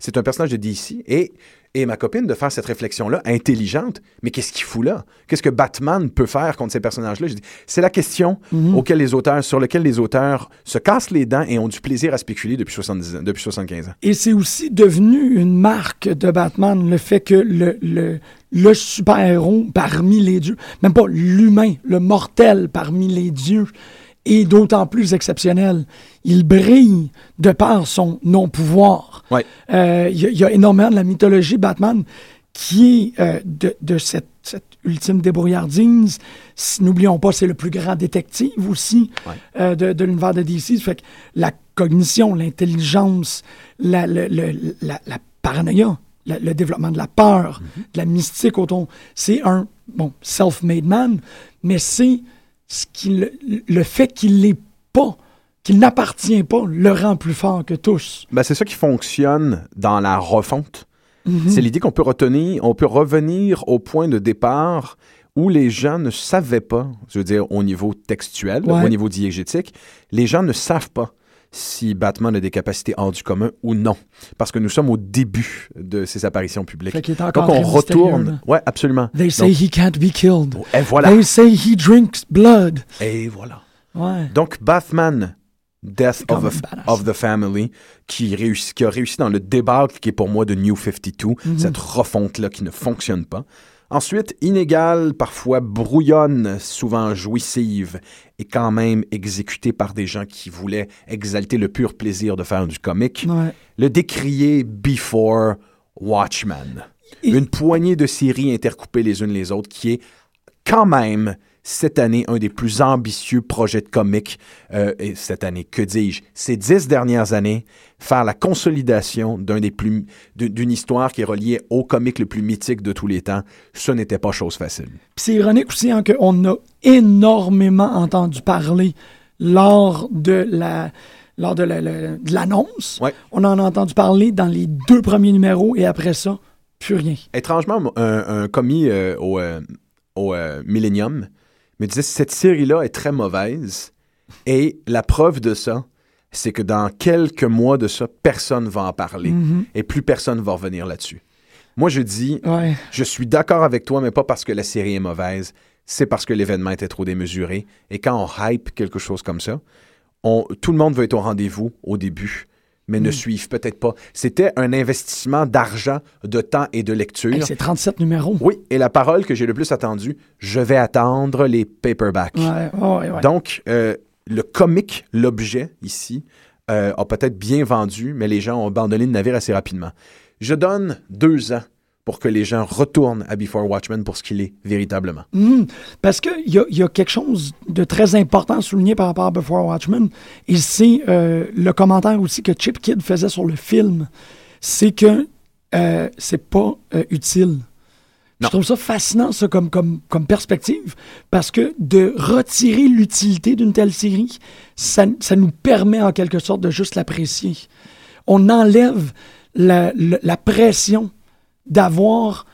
c'est un personnage de DC. Et, et ma copine de faire cette réflexion-là, intelligente, mais qu'est-ce qu'il fout là? Qu'est-ce que Batman peut faire contre ces personnages-là? C'est la question Mhm. auquel les auteurs, sur lequel les auteurs se cassent les dents et ont du plaisir à spéculer depuis, 70 ans- depuis 75 ans. Et c'est aussi devenu une marque de Batman, le fait que le, le, le super-héros parmi les dieux, même pas l'humain, le mortel parmi les dieux, est d'autant plus exceptionnel. Il brille de par son non-pouvoir. Ouais. Euh, Il y, a- il y a énormément de la mythologie Batman qui est euh, de, de cette, cette ultime débrouillardise. N'oublions pas, c'est le plus grand détective aussi Ouais. euh, de, de l'univers de DC. Fait que la cognition, l'intelligence, la, paranoïa, le développement de la peur, de la mystique autour, c'est un bon self-made man, mais c'est ce qui le, fait qu'il l'est pas, qu'il n'appartient pas, le rend plus fort que tous. Ben, c'est ça qui fonctionne dans la refonte. Mhm. C'est l'idée qu'on peut retenir, on peut revenir au point de départ où les gens ne savaient pas, je veux dire au niveau textuel, Ouais. au niveau diégétique, les gens ne savent pas si Batman a des capacités hors du commun ou non. Parce que nous sommes au début de ses apparitions publiques. Fait qu'il est encore Donc on retourne. Ouais, absolument. They say Donc- he can't be killed. et voilà. They say he drinks blood. Et voilà. Ouais. Donc, Batman, Death of, of the Family, qui, réussit, qui a réussi dans le débâcle qui est pour moi de New 52, Mhm. cette refonte-là qui ne fonctionne pas. Ensuite, inégale, parfois brouillonne, souvent jouissive, et quand même exécutée par des gens qui voulaient exalter le pur plaisir de faire du comique. Ouais. Le décrié Before Watchmen. Et- Une poignée de séries intercoupées les unes les autres qui est quand même cette année un des plus ambitieux projets de comics. euh, et cette année, que dis-je, ces dix dernières années, faire la consolidation d'un des plus d'une histoire qui est reliée au comic le plus mythique de tous les temps, ce n'était pas chose facile. C'est ironique aussi hein, qu'on a énormément entendu parler lors de la lors de la- la- de l'annonce. Ouais. On en a entendu parler dans les deux premiers numéros et après ça, plus rien. Étrangement, un, un commis euh, au, euh, au euh, Millennium me disait cette série-là est très mauvaise et la preuve de ça, c'est que dans quelques mois de ça, personne va en parler Mhm. et plus personne va revenir là-dessus. Moi, je dis, Ouais. je suis d'accord avec toi, mais pas parce que la série est mauvaise, c'est parce que l'événement était trop démesuré. Et quand on hype quelque chose comme ça, on- tout le monde veut être au rendez-vous au début, mais ne suivent peut-être pas. C'était un investissement d'argent, de temps et de lecture. Hey, c'est 37 numéros. Oui, et la parole que j'ai le plus attendue, je vais attendre les paperbacks. Ouais, ouais, ouais. Donc, euh, le comique, l'objet ici, euh, a peut-être bien vendu, mais les gens ont abandonné le navire assez rapidement. Je donne deux ans pour que les gens retournent à Before Watchmen pour ce qu'il est véritablement. Mhm. Parce qu'il y a, y a quelque chose de très important à souligner par rapport à Before Watchmen, et c'est euh, le commentaire aussi que Chip Kidd faisait sur le film, c'est que euh, c'est pas euh, utile. Je trouve ça fascinant, ça, comme, comme, comme perspective, parce que de retirer l'utilité d'une telle série, ça, ça nous permet en quelque sorte de juste l'apprécier. On enlève la, la- la pression d'avoir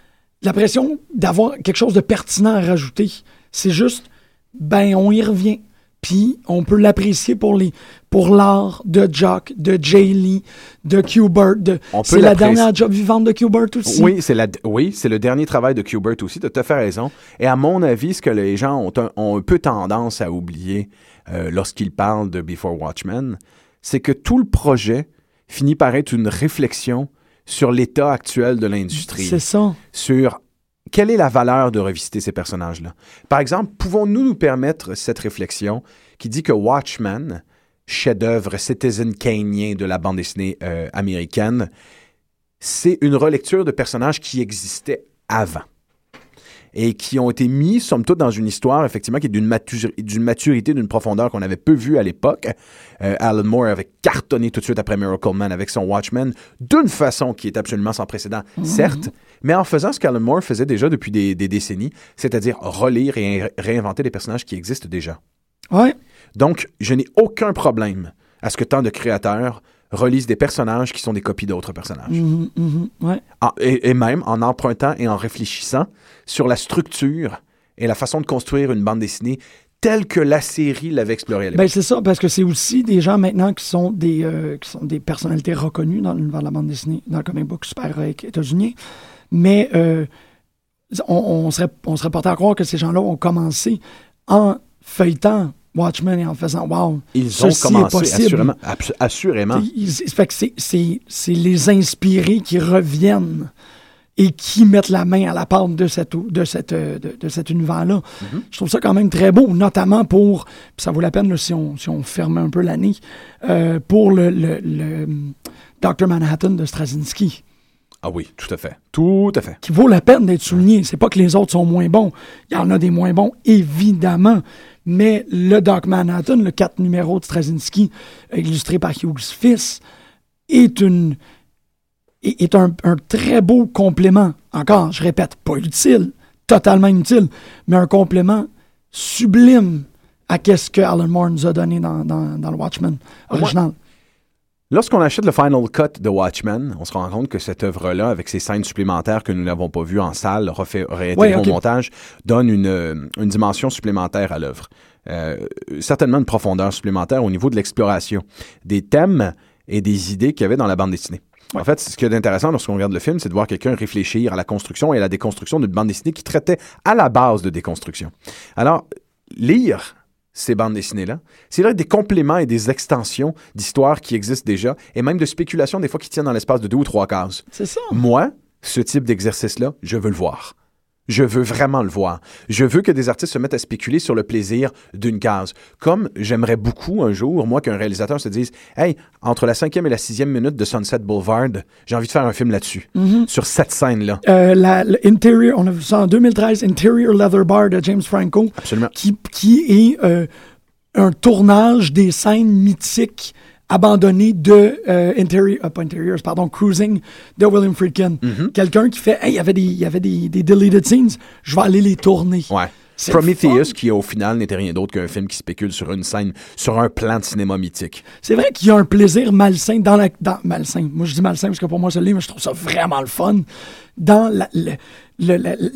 la pression d'avoir quelque chose de pertinent à rajouter. C'est juste, ben, on y revient. Puis, on peut l'apprécier pour les pour l'art de Jock, de Jay Lee, de Qbert. de- C'est la dernière job vivante de Qbert aussi. Oui, c'est la, oui, c'est le dernier travail de Qbert aussi, tu as fait raison. Et à mon avis, ce que les gens ont un, ont un peu tendance à oublier euh, lorsqu'ils parlent de Before Watchmen, c'est que tout le projet finit par être une réflexion sur l'état actuel de l'industrie. C'est ça. sur quelle est la valeur de revisiter ces personnages-là. Par exemple, pouvons-nous nous permettre cette réflexion qui dit que Watchmen, chef-d'œuvre Citizen Kaneien de la bande dessinée euh, américaine, c'est une relecture de personnages qui existaient avant? Et qui ont été mis, somme toute, dans une histoire, effectivement, qui est d'une matu- d'une maturité, d'une profondeur qu'on avait peu vue à l'époque. Euh, Alan Moore avait cartonné tout de suite après Miracle Man avec son Watchmen d'une façon qui est absolument sans précédent, certes, mais en faisant ce qu'Alan Moore faisait déjà depuis des, des décennies, c'est-à-dire relire et ré- réinventer des personnages qui existent déjà. Ouais. Donc, je n'ai aucun problème à ce que tant de créateurs relisent des personnages qui sont des copies d'autres personnages. Mhm, mhm, ouais. Et, et même en empruntant et en réfléchissant sur la structure et la façon de construire une bande dessinée telle que la série l'avait explorée. Ben, c'est ça, parce que c'est aussi des gens maintenant qui sont des, euh, qui sont des personnalités reconnues dans l'univers de la bande dessinée, dans le comic book super euh, états-unien. Mais euh, on, on serait, on serait porté à croire que ces gens-là ont commencé en feuilletant Watchmen et en faisant Wow, Ils ont commencé, possible. assurément. assurément. C'est- les inspirés qui reviennent et qui mettent la main à la pâte de, cette, de, cette, euh, de, de cet univers-là. Mm-hmm. Je trouve ça quand même très beau, notamment pour, ça vaut la peine là, si, on, si on ferme un peu l'année, euh, pour le, le, le, Dr. Manhattan de Straczynski, Ah oui, tout à fait. Tout à fait. qui vaut la peine d'être souligné. C'est pas que les autres sont moins bons. Il y en a des moins bons, évidemment. Mais le Doc Manhattan, le 4 numéros de Straczynski, illustré par Hughes Fils, est une est, est un, un très beau complément. Encore, je répète, pas utile, totalement inutile, mais un complément sublime à qu'est-ce que Alan Moore nous a donné dans, dans, dans le Watchmen original. Lorsqu'on achète le Final Cut de Watchmen, on se rend compte que cette œuvre-là, avec ses scènes supplémentaires que nous n'avons pas vues en salle, refait, réintégrées Ouais, au montage, donne une, euh, une dimension supplémentaire à l'œuvre. Euh, certainement une profondeur supplémentaire au niveau de l'exploration des thèmes et des idées qu'il y avait dans la bande dessinée. En fait, ce qui est intéressant lorsqu'on regarde le film, c'est de voir quelqu'un réfléchir à la construction et à la déconstruction d'une bande dessinée qui traitait à la base de déconstruction. Alors, lire ces bandes dessinées-là, c'est là des compléments et des extensions d'histoires qui existent déjà, et même de spéculations des fois qui tiennent dans l'espace de deux ou trois cases. C'est ça. Moi, ce type d'exercice-là, je veux le voir. Je veux vraiment le voir. Je veux que des artistes se mettent à spéculer sur le plaisir d'une case. Comme j'aimerais beaucoup un jour, moi, qu'un réalisateur se dise Hey, entre la cinquième et la sixième minute de Sunset Boulevard, j'ai envie de faire un film là-dessus, sur cette scène-là. Euh, la, Interior, on a vu ça en 2013, Interior Leather Bar de James Franco. Absolument. qui, qui est euh, un tournage des scènes mythiques abandonnées de euh, Interior, euh, pas Interiors, pardon, Cruising de William Friedkin. Mm-hmm. Quelqu'un qui fait, hey, il y avait des, il y avait des, des deleted scenes, je vais aller les tourner. Ouais. Prometheus, qui au final n'était rien d'autre qu'un film qui spécule sur une scène, sur un plan de cinéma mythique. C'est vrai qu'il y a un plaisir malsain dans la. Dans, malsain. Moi, je dis malsain parce que pour moi, c'est le mais je trouve ça vraiment le fun. Dans la-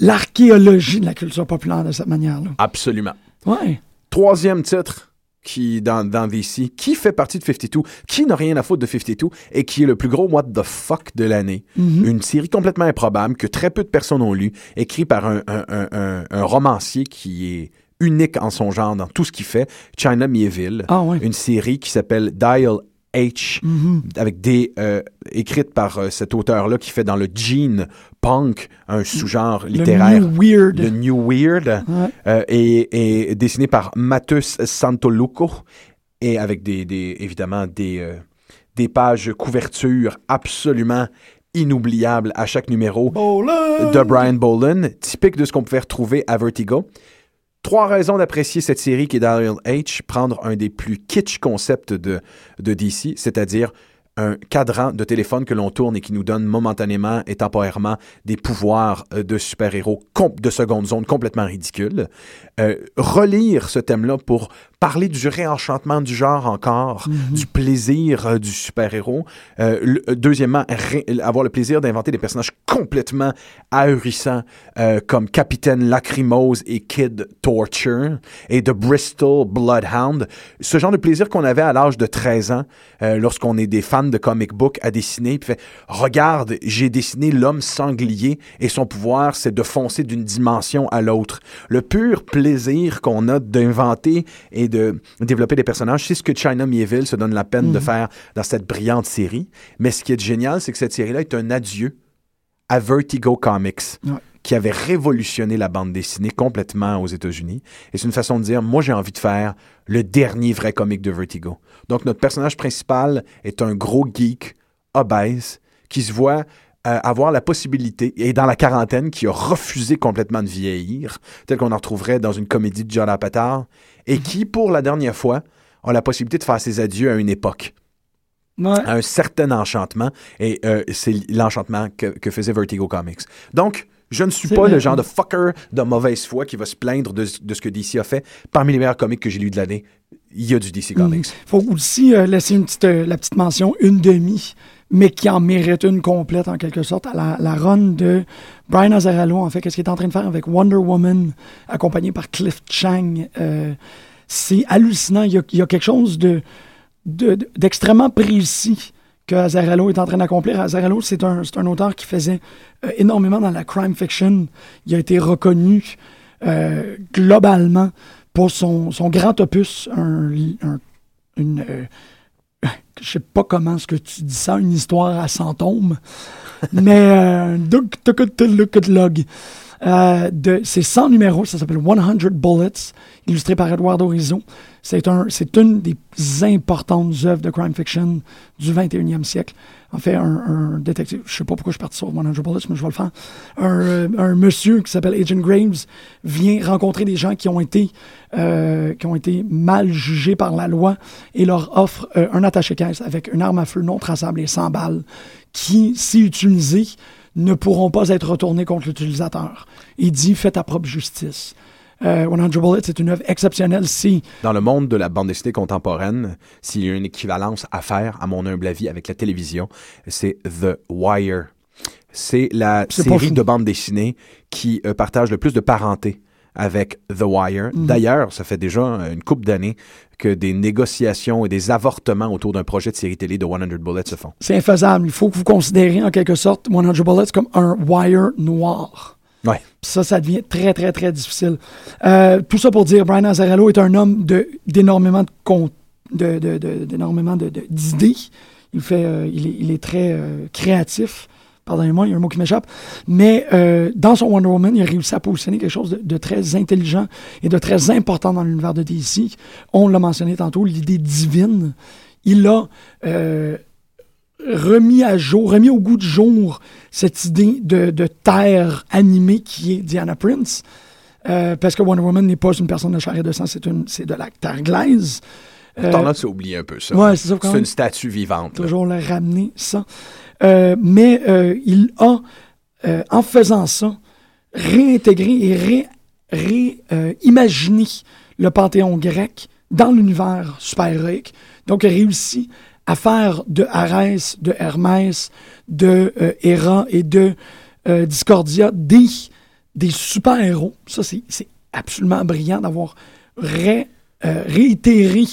l'archéologie de la culture populaire de cette manière-là. Absolument. Ouais. Troisième titre qui dans, dans DC, qui fait partie de 52, qui n'a rien à foutre de 52 et qui est le plus gros what the fuck de l'année. Une série complètement improbable que très peu de personnes ont lu, écrit par un, un- un- un- un romancier qui est unique en son genre dans tout ce qu'il fait, China Mieville. Ah ouais. Une série qui s'appelle Dial H, Mhm. avec des euh, écrites par euh, cet auteur-là qui fait dans le gene punk un sous-genre littéraire. Le New Weird. Le New Weird Ouais. euh, et, et dessiné par Matheus Santoluco et avec des, des évidemment des, euh, des pages couverture absolument inoubliables à chaque numéro de Brian Boland, typique de ce qu'on pouvait retrouver à Vertigo. Trois raisons d'apprécier cette série qui est Daniel H. Prendre un des plus kitsch concepts de, de DC, c'est-à-dire un cadran de téléphone que l'on tourne et qui nous donne momentanément et temporairement des pouvoirs euh, de super-héros de seconde zone complètement ridicules. Euh, relire ce thème-là pour parler du réenchantement du genre encore, du plaisir euh, du super-héros. Euh, deuxièmement, avoir le plaisir d'inventer des personnages complètement ahurissants comme Capitaine Lacrymose et Kid Torture et de Bristol Bloodhound. Ce genre de plaisir qu'on avait à l'âge de 13 ans lorsqu'on est des fans de comic book à dessiner puis fait regarde, j'ai dessiné l'homme sanglier et son pouvoir c'est de foncer d'une dimension à l'autre. Le pur plaisir qu'on a d'inventer et de développer des personnages, c'est ce que China Mieville se donne la peine de faire dans cette brillante série. Mais ce qui est génial, c'est que cette série-là est un adieu à Vertigo Comics, Ouais. Qui avait révolutionné la bande dessinée complètement aux États-Unis. Et c'est une façon de dire, moi j'ai envie de faire le dernier vrai comic de Vertigo. Donc notre personnage principal est un gros geek obèse qui se voit euh, avoir la possibilité, et dans la quarantaine, qui a refusé complètement de vieillir, tel qu'on en retrouverait dans une comédie de John Apatow, et qui, pour la dernière fois, a la possibilité de faire ses adieux à une époque Ouais. à un certain enchantement, et euh, c'est l'enchantement que, que faisait Vertigo Comics. Donc, je ne suis pas le genre de fucker de mauvaise foi qui va se plaindre de, de ce que DC a fait. Parmi les meilleurs comics que j'ai lus de l'année, il y a du DC Comics. Il faut aussi euh, laisser une petite, euh, la petite mention, une demi, mais qui en mérite une complète en quelque sorte, à la, la run de Brian Azzarello, en fait, qu'est-ce qu'il est en train de faire avec Wonder Woman, accompagné par Cliff Chang. Euh, c'est hallucinant. Il y, a, il y a quelque chose de, de- de- d'extrêmement précis que Azzarello est en train d'accomplir. Azzarello, c'est un, un auteur qui faisait euh, énormément dans la crime fiction. Il a été reconnu euh, globalement pour son, son grand opus, un, un- une, euh, je sais pas comment est-ce que tu dis ça, une histoire à 100 tomes, (laughs) mais Doug euh, c'est 100 numéros, ça s'appelle 100 Bullets, illustré par Eduardo Rizzo. C'est un, une des importantes œuvres de crime fiction du 21e siècle. En fait, un, un détective, je sais pas pourquoi je suis parti sur 100 Bullets, mais je vais le faire. Un, euh, un monsieur qui s'appelle Agent Graves vient rencontrer des gens qui ont été, euh, qui ont été mal jugés par la loi et leur offre euh, un attaché-caisse avec une arme à feu non traçable et 100 balles qui, si utilisées, ne pourront pas être retournées contre l'utilisateur. Il dit, fais ta propre justice. Euh, 100 Bullets, c'est une œuvre exceptionnelle. Si Dans le monde de la bande dessinée contemporaine, s'il y a une équivalence à faire, à mon humble avis, avec la télévision, c'est The Wire. C'est la série de bande dessinée qui euh, partage le plus de parenté avec The Wire. Mhm. D'ailleurs, ça fait déjà une couple d'années que des négociations et des avortements autour d'un projet de série télé de 100 Bullets se font. c'est infaisable, il faut que vous considérez en quelque sorte 100 Bullets comme un wire noir. Ouais. Ça, ça devient très, très, très difficile. Euh, tout ça pour dire, Brian Azzarello est un homme d'énormément de, d'énormément de- de- d'idées. Il fait, euh, il, est, il est très euh, créatif. Pardonnez-moi, il y a un mot qui m'échappe. Mais euh, dans son Wonder Woman, il a réussi à positionner quelque chose de, très intelligent et de très important dans l'univers de DC. On l'a mentionné tantôt, l'idée divine. Il a euh, remis à jour, remis au goût du jour cette idée de, terre animée qui est Diana Prince. Euh, parce que Wonder Woman n'est pas une personne de chair et de sang, c'est de la terre glaise. Tendance à oublier un peu ça. ouais, c'est ça, une statue vivante. là. toujours le ramener ça. Euh, mais euh, il a, euh, en faisant ça, réintégré et ré, ré, euh, imaginé le panthéon grec dans l'univers super-héroïque. Donc, il a réussi à faire de Arès, de Hermès, de Héra et de Discordia des, des super-héros. Ça, c'est absolument brillant d'avoir ré- réitéré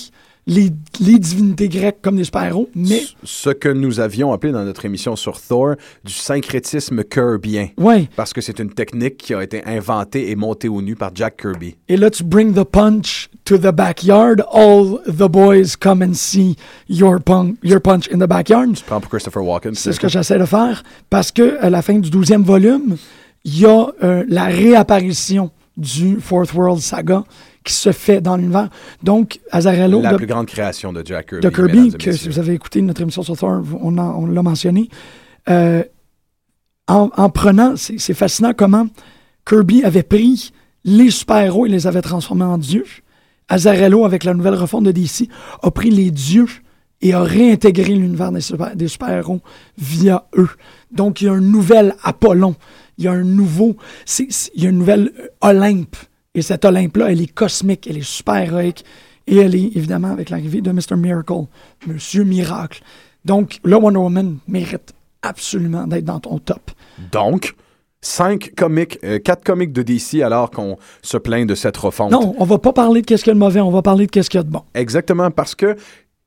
les, les divinités grecques comme des super-héros, mais Ce que nous avions appelé dans notre émission sur Thor du syncrétisme kirbien. ouais. Parce que c'est une technique qui a été inventée et montée au nu par Jack Kirby. Et là, tu bring the punch to the backyard. All the boys come and see your, your punch in the backyard. Prends pour Christopher Walken. C'est ce que j'essaie de faire parce que à la fin du 12e volume, il y a euh, la réapparition du Fourth World Saga qui se fait dans l'univers. Donc, Azarello La de, plus grande création de Jack Kirby. de Kirby, que si vous avez écouté notre émission sur Thor, on, l'a mentionné, euh, en, en prenant, c'est fascinant comment Kirby avait pris les super-héros et les avait transformés en dieux. Azarello, avec la nouvelle refonte de DC, a pris les dieux et a réintégré l'univers des super- des super-héros via eux. Donc, il y a un nouvel Apollon. Il y a un nouveau... il y a une nouvelle euh, Olympe. Et cette Olympe-là, elle est cosmique, elle est super-héroïque. Et elle est, évidemment, avec l'arrivée de Mr. Miracle, Monsieur Miracle. Donc, là, Wonder Woman mérite absolument d'être dans ton top. Donc, cinq comics, euh, quatre comics de DC alors qu'on se plaint de cette refonte. Non, on va pas parler de qu'est-ce qu'il y a de mauvais, on va parler de qu'est-ce qu'il y a de bon. Exactement, parce que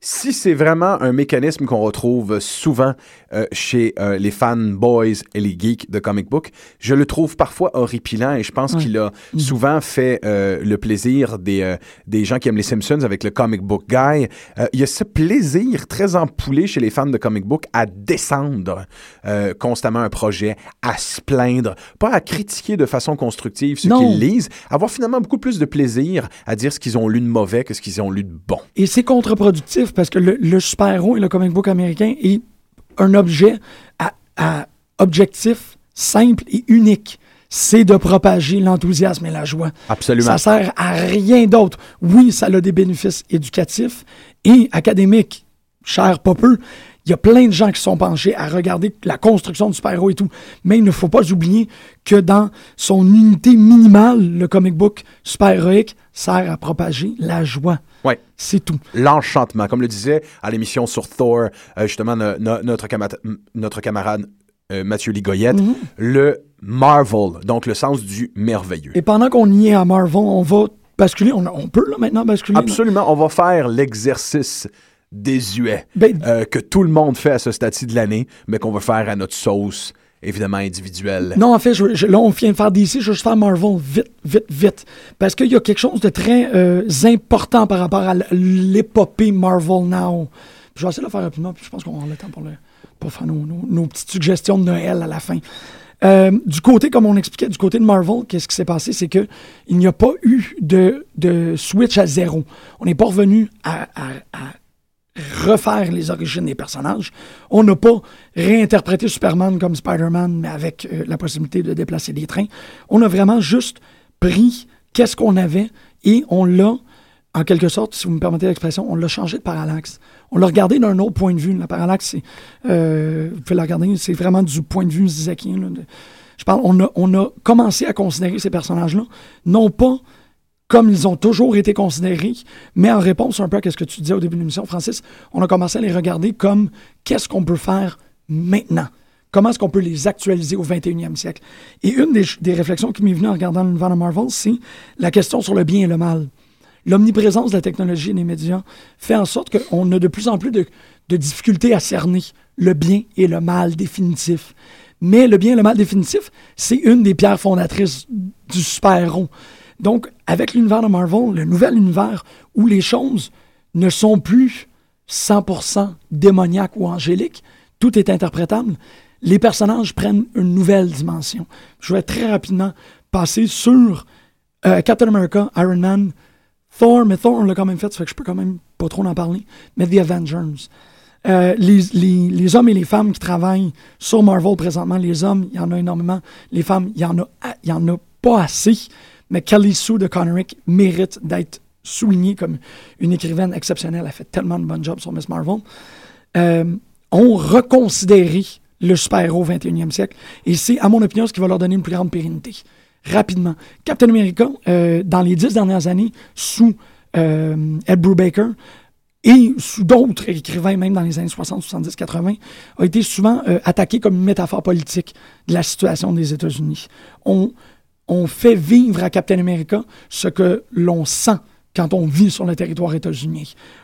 si c'est vraiment un mécanisme qu'on retrouve souvent euh, chez euh, les fanboys et les geeks de comic book, je le trouve parfois horripilant et je pense qu'il a souvent fait euh, le plaisir des, euh, des gens qui aiment les Simpsons avec le comic book guy. Il y a ce plaisir très empoulé chez les fans de comic book à descendre constamment un projet, à se plaindre, pas à critiquer de façon constructive Non. qu'ils lisent, avoir finalement beaucoup plus de plaisir à dire ce qu'ils ont lu de mauvais que ce qu'ils ont lu de bon. Et c'est contre-productif parce que le, le super-héros et le comic book américain est un objet à, à objectif simple et unique. C'est de propager l'enthousiasme et la joie. Absolument. Ça sert à rien d'autre. Oui, ça a des bénéfices éducatifs et académiques. Cher pas peu. Il y a plein de gens qui sont penchés à regarder la construction du super-héros et tout. Mais il ne faut pas oublier que dans son unité minimale, le comic book super-héroïque sert à propager la joie. Ouais. C'est tout. L'enchantement, comme le disait à l'émission sur Thor, euh, justement, no- no- notre, notre camarade euh, Mathieu Ligoyette, Mhm. le Marvel, donc le sens du merveilleux. Et pendant qu'on y est à Marvel, on va basculer. On, on peut là maintenant basculer. là. Absolument, on va faire l'exercice désuet Ben, euh, que tout le monde fait à ce stade-ci de l'année, mais qu'on va faire à notre sauce, évidemment individuelle. Non, en fait, je- je- là, on vient de faire DC, je juste faire Marvel vite, vite, vite. Parce qu'il y a quelque chose de très euh, important par rapport à l'épopée Marvel Now. Puis je vais essayer de le faire rapidement, puis je pense qu'on avoir le temps pour, le, pour faire nos, nos- nos petites suggestions de Noël à la fin. Euh, du côté, comme on expliquait, du côté de Marvel, qu'est-ce qui s'est passé? C'est que il n'y a pas eu de, de switch à zéro. On n'est pas revenu à- à- à refaire les origines des personnages. On n'a pas réinterprété Superman comme Spider-Man, mais avec euh, la possibilité de déplacer des trains. On a vraiment juste pris qu'est-ce qu'on avait et on l'a, en quelque sorte, si vous me permettez l'expression, on l'a changé de parallaxe. On l'a regardé d'un autre point de vue. La parallaxe, c'est, euh, vous pouvez la regarder, c'est vraiment du point de vue zizakien. je parle, on a, on a commencé à considérer ces personnages-là, non pas comme ils ont toujours été considérés, mais en réponse un peu à ce que tu disais au début de l'émission, Francis, on a commencé à les regarder comme qu'est-ce qu'on peut faire maintenant? Comment est-ce qu'on peut les actualiser au 21e siècle? Et une des, réflexions qui m'est venue en regardant l'univers Marvel, c'est la question sur le bien et le mal. L'omniprésence de la technologie et des médias fait en sorte qu'on a de plus en plus de, difficultés à cerner le bien et le mal définitif. Mais le bien et le mal définitif, c'est une des pierres fondatrices du super-héros. Donc, avec l'univers de Marvel, le nouvel univers où les choses ne sont plus 100% démoniaques ou angéliques, tout est interprétable, les personnages prennent une nouvelle dimension. Je vais très rapidement passer sur euh, Captain America, Iron Man, Thor, mais Thor, on l'a quand même fait, ça fait que je peux quand même pas trop en parler, mais The Avengers. Euh, les, hommes et les femmes qui travaillent sur Marvel présentement, les hommes, il y en a énormément, les femmes, il y en a, il y en a pas assez, mais Kelly Sue de Connorick mérite d'être soulignée comme une écrivaine exceptionnelle. Elle a fait tellement de bon job sur Miss Marvel. Euh, ont reconsidéré le super-héros au 21e siècle. Et c'est, à mon opinion, ce qui va leur donner une plus grande pérennité. Rapidement. Captain America, euh, dans les dix dernières années, sous euh, Ed Brubaker, et sous d'autres écrivains, même dans les années 60, 70, 80, a été souvent euh, attaqué comme une métaphore politique de la situation des États-Unis. On, on fait vivre à Captain America ce que l'on sent quand on vit sur le territoire états-unien.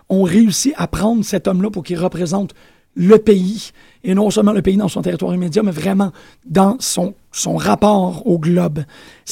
On réussit à prendre cet homme-là pour qu'il représente le pays, et non seulement le pays dans son territoire immédiat, mais vraiment dans son, son rapport au globe.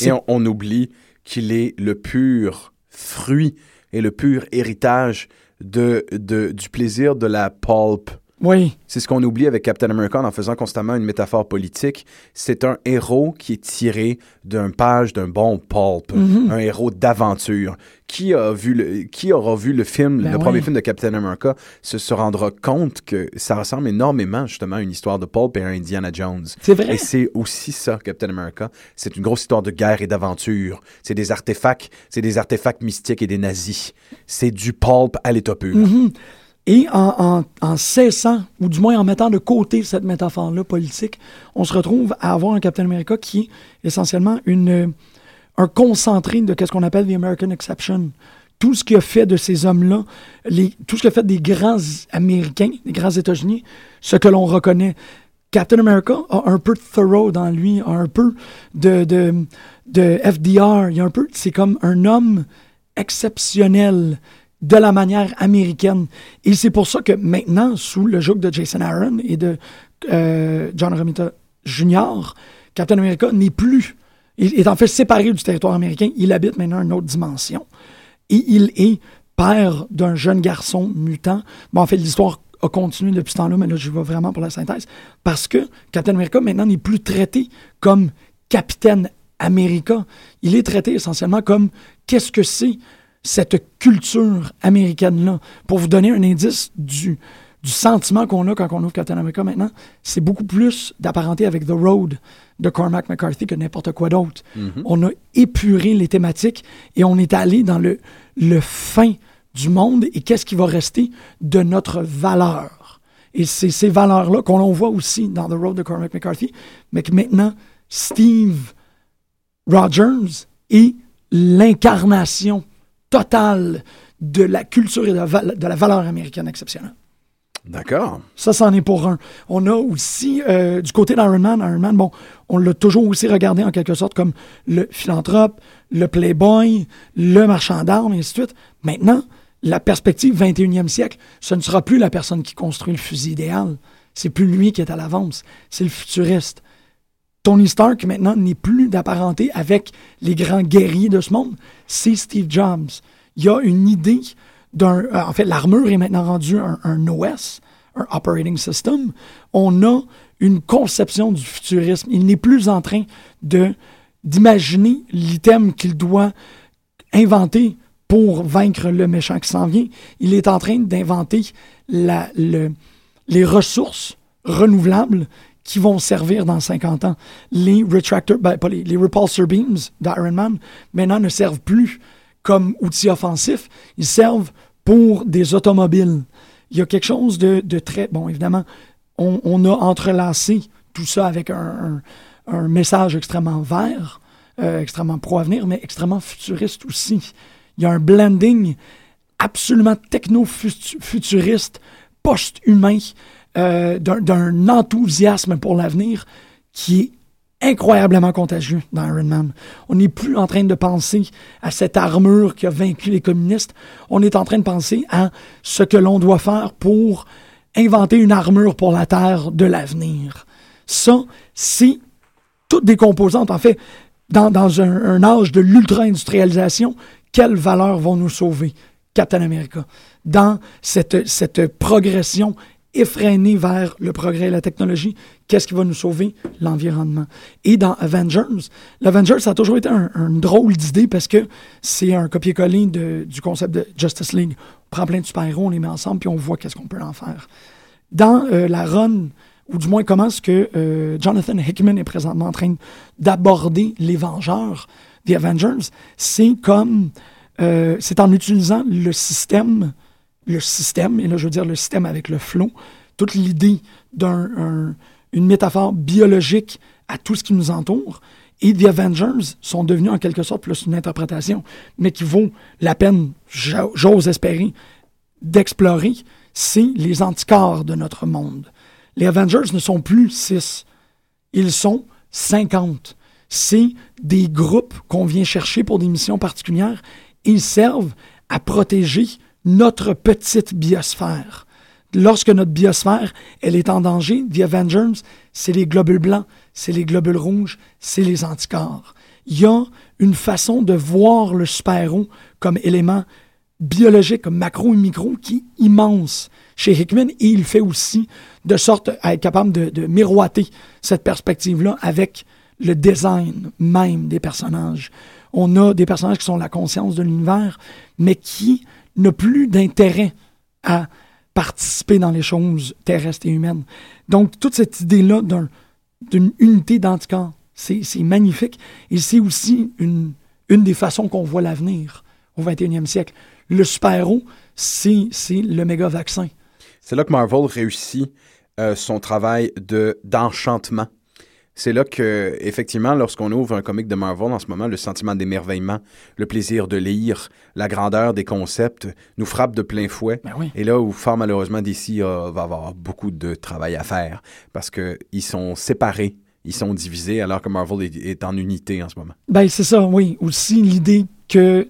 Et on, oublie qu'il est le pur fruit et le pur héritage de, du plaisir de la pulp. Oui. C'est ce qu'on oublie avec Captain America en faisant constamment une métaphore politique. C'est un héros qui est tiré d'un page d'un bon pulp, Mhm. un héros d'aventure. Qui a vu le, qui aura vu le film, Ben le oui. premier film de Captain America, se, se rendra compte que ça ressemble énormément justement à une histoire de pulp et à Indiana Jones. C'est vrai. Et c'est aussi ça, Captain America. C'est une grosse histoire de guerre et d'aventure. C'est des artefacts, c'est des artefacts mystiques et des nazis. C'est du pulp à l'état pur. Mhm. Et en, en, en cessant, ou du moins en mettant de côté cette métaphore-là politique, on se retrouve à avoir un Captain America qui est essentiellement une, euh, un concentré de ce qu'on appelle the American Exception. Tout ce qui a fait de ces hommes-là, tout ce qui a fait des grands Américains, des grands États-Unis, ce que l'on reconnaît. Captain America a un peu de Thoreau dans lui, a un peu de, de, de FDR. Il y a un peu, c'est comme un homme exceptionnel de la manière américaine. Et c'est pour ça que maintenant, sous le joug de Jason Aaron et de euh, John Romita Jr., Captain America n'est plus, il est en fait séparé du territoire américain. Il habite maintenant une autre dimension. Et il est père d'un jeune garçon mutant. Bon, en fait, l'histoire a continué depuis ce temps-là, mais là, je vais vraiment pour la synthèse. Parce que Captain America, maintenant, n'est plus traité comme Capitaine America. Il est traité essentiellement comme qu'est-ce que c'est cette culture américaine-là. Pour vous donner un indice du, du sentiment qu'on a quand on ouvre Captain America maintenant, c'est beaucoup plus d'apparenté avec The Road de Cormac McCarthy que n'importe quoi d'autre. On a épuré les thématiques et on est allé dans le, le fin du monde et qu'est-ce qui va rester de notre valeur. Et c'est ces valeurs-là qu'on voit aussi dans The Road de Cormac McCarthy, mais que maintenant, Steve Rogers est l'incarnation totale de la culture et de la, val- de la valeur américaine exceptionnelle. D'accord. Ça, c'en est pour un. On a aussi, euh, du côté d'Iron Man, Iron Man, bon, on l'a toujours aussi regardé en quelque sorte comme le philanthrope, le playboy, le marchand d'armes, et ainsi de suite. Maintenant, la perspective 21e siècle, ce ne sera plus la personne qui construit le fusil idéal. C'est plus lui qui est à l'avance. C'est le futuriste. Tony Stark, maintenant, n'est plus d'apparenté avec les grands guerriers de ce monde. C'est Steve Jobs. Il y a une idée d'un... euh, en fait, l'armure est maintenant rendue un, OS, un Operating System. On a une conception du futurisme. Il n'est plus en train de d'imaginer l'item qu'il doit inventer pour vaincre le méchant qui s'en vient. Il est en train d'inventer les ressources renouvelables qui vont servir dans 50 ans. Les retractors, ben, pas les, les repulsor beams d'Iron Man, maintenant ne servent plus comme outils offensifs, ils servent pour des automobiles. Il y a quelque chose de, de très... Bon, évidemment, on, on a entrelacé tout ça avec un, un- un message extrêmement vert, euh, extrêmement pro-avenir, mais extrêmement futuriste aussi. Il y a un blending absolument techno-futuriste, post-humain, euh, d'un- enthousiasme pour l'avenir qui est incroyablement contagieux dans Iron Man. On n'est plus en train de penser à cette armure qui a vaincu les communistes. On est en train de penser à ce que l'on doit faire pour inventer une armure pour la Terre de l'avenir. Ça, c'est toutes des composantes. En fait, dans, dans un, un âge de l'ultra-industrialisation, quelles valeurs vont nous sauver? Captain America? Dans cette, cette progression effrénée vers le progrès et la technologie, qu'est-ce qui va nous sauver? L'environnement. Et dans Avengers, l'Avengers, a toujours été un, drôle d'idée parce que c'est un copier-coller du concept de Justice League. On prend plein de super-héros, on les met ensemble, puis on voit qu'est-ce qu'on peut en faire. Dans euh, la run, ou du moins comment est-ce que euh, Jonathan Hickman est présentement en train d'aborder les Vengeurs, The Avengers, c'est comme, euh, c'est en utilisant le système, le système, et là je veux dire le système avec le flow, toute l'idée d'une métaphore biologique à tout ce qui nous entoure. Et The Avengers sont devenus en quelque sorte plus une interprétation, mais qui vaut la peine, j'o- j'ose espérer, d'explorer, c'est les anticorps de notre monde. Les Avengers ne sont plus six, ils sont 50. C'est des groupes qu'on vient chercher pour des missions particulières. Ils servent à protéger notre petite biosphère. Lorsque notre biosphère, elle est en danger, The Avengers, c'est les globules blancs, c'est les globules rouges, c'est les anticorps. Il y a une façon de voir le super-héros comme élément biologique, comme macro et micro, qui est immense chez Hickman, et il fait aussi de sorte à être capable de, de miroiter cette perspective-là avec le design même des personnages. On a des personnages qui sont la conscience de l'univers, mais qui n'ont plus d'intérêt à participer dans les choses terrestres et humaines. Donc, toute cette idée-là d'un- d'une unité d'anticorps, c'est magnifique. Et c'est aussi une, une des façons qu'on voit l'avenir au 21e siècle. Le super-héros, c'est le méga vaccin. C'est là que Marvel réussit euh, son travail de d'enchantement. C'est là que, effectivement, lorsqu'on ouvre un comic de Marvel en ce moment, le sentiment d'émerveillement, le plaisir de lire, la grandeur des concepts nous frappe de plein fouet. Ben oui. Et là où, fort malheureusement, DC euh, va avoir beaucoup de travail à faire parce qu'ils sont séparés, ils sont divisés, alors que Marvel est, est en unité en ce moment. Ben, c'est ça, oui. Aussi, l'idée que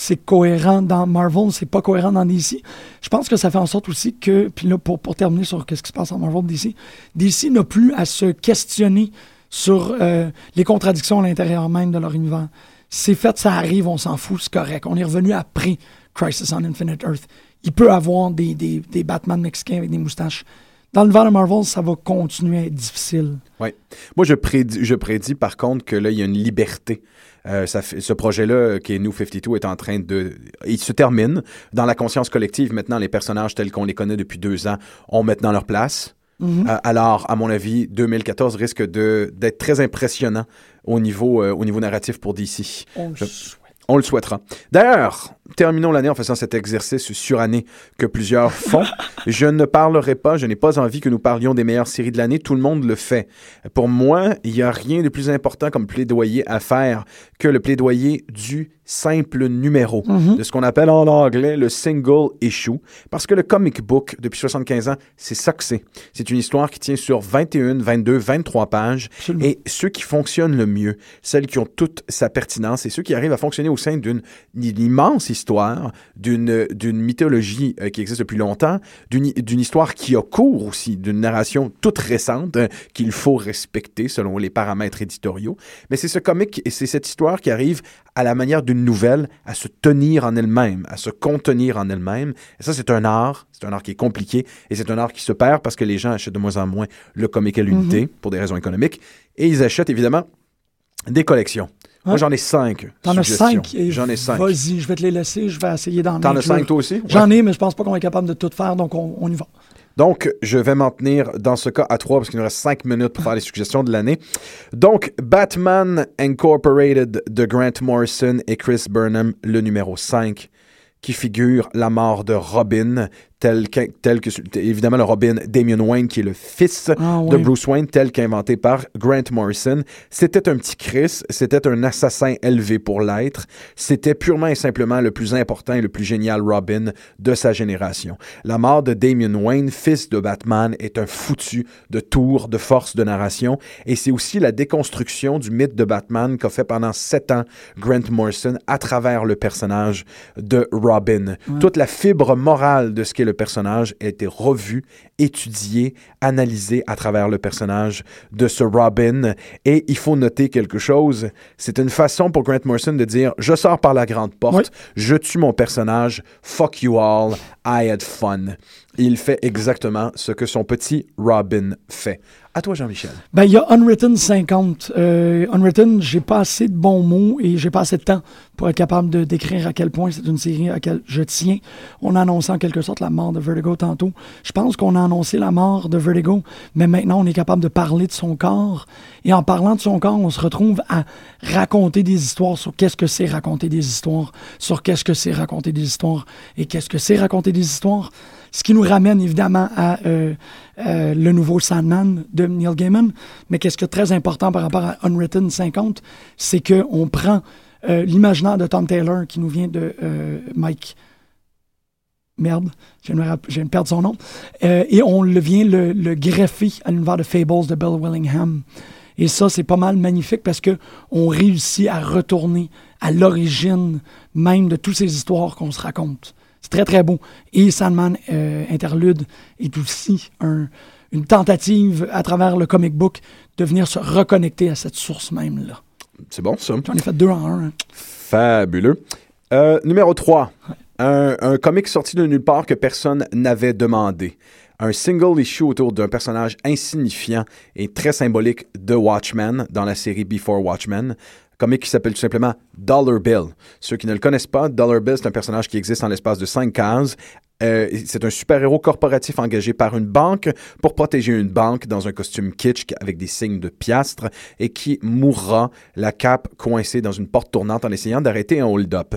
c'est cohérent dans Marvel, c'est pas cohérent dans DC. Je pense que ça fait en sorte aussi que, puis là, pour, pour terminer sur ce qui se passe en Marvel DC, DC n'a plus à se questionner sur euh, les contradictions à l'intérieur même de leur univers. C'est fait, ça arrive, on s'en fout, c'est correct. On est revenu après Crisis on Infinite Earth. Il peut avoir des, des, des Batman mexicains avec des moustaches. Dans l'univers de Marvel, ça va continuer à être difficile. Oui. Moi, je prédis, je prédis par contre que là, il y a une liberté. Euh, ça fait- ce projet-là, qui est New 52, est en train de. Il se termine. Dans la conscience collective, maintenant, les personnages tels qu'on les connaît depuis deux ans ont maintenant leur place. Mhm. Euh, alors, à mon avis, 2014 risque d'être très impressionnant au niveau, euh, au niveau narratif pour DC. On le souhaite. On le souhaitera. D'ailleurs, terminons l'année en faisant cet exercice surannée que plusieurs font. (laughs) je ne parlerai pas, je n'ai pas envie que nous parlions des meilleures séries de l'année. Tout le monde le fait. Pour moi, il n'y a rien de plus important comme plaidoyer à faire que le plaidoyer du simple numéro, Mhm. de ce qu'on appelle en anglais le single issue. Parce que le comic book, depuis 75 ans, c'est ça que c'est. C'est une histoire qui tient sur 21, 22, 23 pages. Absolument. Et ceux qui fonctionnent le mieux, celles qui ont toute sa pertinence et ceux qui arrivent à fonctionner au sein d'une immense histoire, d'une d'une mythologie euh, qui existe depuis longtemps, d'une histoire qui a cours aussi, d'une narration toute récente euh, qu'il faut respecter selon les paramètres éditoriaux. Mais c'est ce comic et c'est cette histoire qui arrive à la manière d'une nouvelle à se tenir en elle-même, à se contenir en elle-même. Et ça, c'est un art. C'est un art qui est compliqué et c'est un art qui se perd parce que les gens achètent de moins en moins le comic à l'unité pour des raisons économiques et ils achètent évidemment des collections. Moi, Ouais. j'en ai cinq. T'en as cinq. J'en ai cinq. Vas-y, je vais te les laisser. Je vais essayer d'en T'en as cinq, toi aussi? J'en ai, mais je pense pas qu'on est capable de tout faire, donc on, on y va. Donc, je vais m'en tenir dans ce cas à trois parce qu'il nous reste cinq minutes pour faire les suggestions de l'année. Donc, Batman Incorporated de Grant Morrison et Chris Burnham, le numéro 5, qui figure la mort de Robin, tel que, tel que évidemment le Robin Damian Wayne, qui est le fils Ah, de. Bruce Wayne, tel qu'inventé par Grant Morrison. C'était un petit Chris, c'était un assassin élevé pour l'être. C'était purement et simplement le plus important et le plus génial Robin de sa génération. La mort de Damian Wayne, fils de Batman, est un foutu de tour de force de narration et c'est aussi la déconstruction du mythe de Batman qu'a fait pendant sept ans Grant Morrison à travers le personnage de Robin. Toute la fibre morale de ce qu'est le personnage a été revue, étudiée, analysée à travers le personnage de ce Robin. Et il faut noter quelque chose, c'est une façon pour Grant Morrison de dire je sors par la grande porte, Oui. je tue mon personnage, fuck you all, I had fun. Il fait exactement ce que son petit Robin fait. À toi, Jean-Michel. Ben, il y a Unwritten 50. Euh, Unwritten, j'ai pas assez de bons mots et j'ai pas assez de temps pour être capable de décrire à quel point c'est une série à laquelle je tiens. On a annoncé en quelque sorte la mort de Vertigo tantôt. Je pense qu'on a annoncé la mort de Vertigo, mais maintenant on est capable de parler de son corps. Et en parlant de son corps, on se retrouve à raconter des histoires sur qu'est-ce que c'est raconter des histoires, sur qu'est-ce que c'est raconter des histoires et qu'est-ce que c'est raconter des histoires. Ce qui nous ramène évidemment à euh, euh, le nouveau Sandman de Neil Gaiman. Mais qu'est-ce qui est très important par rapport à Unwritten 50, c'est qu'on prend euh, l'imaginaire de Tom Taylor qui nous vient de Mike. Merde, je viens de perdre son nom. Et on le vient le, le greffer à l'univers de Fables de Bill Willingham. Et ça, c'est pas mal magnifique parce que on réussit à retourner à l'origine même de toutes ces histoires qu'on se raconte. C'est très, très beau. Et Sandman euh, Interlude est aussi un- une tentative, à travers le comic book, de venir se reconnecter à cette source même-là. C'est bon, ça. J'en ai fait deux en un. hein. Fabuleux. Euh, numéro 3. Un, un comic sorti de nulle part que personne n'avait demandé. Un single issue autour d'un personnage insignifiant et très symbolique de Watchmen dans la série Before Watchmen. Comic qui s'appelle tout simplement Dollar Bill. Ceux qui ne le connaissent pas, Dollar Bill, c'est un personnage qui existe en l'espace de cinq cases. Euh, c'est un super-héros corporatif engagé par une banque pour protéger une banque dans un costume kitsch avec des signes de piastres et qui mourra la cape coincée dans une porte tournante en essayant d'arrêter un hold-up.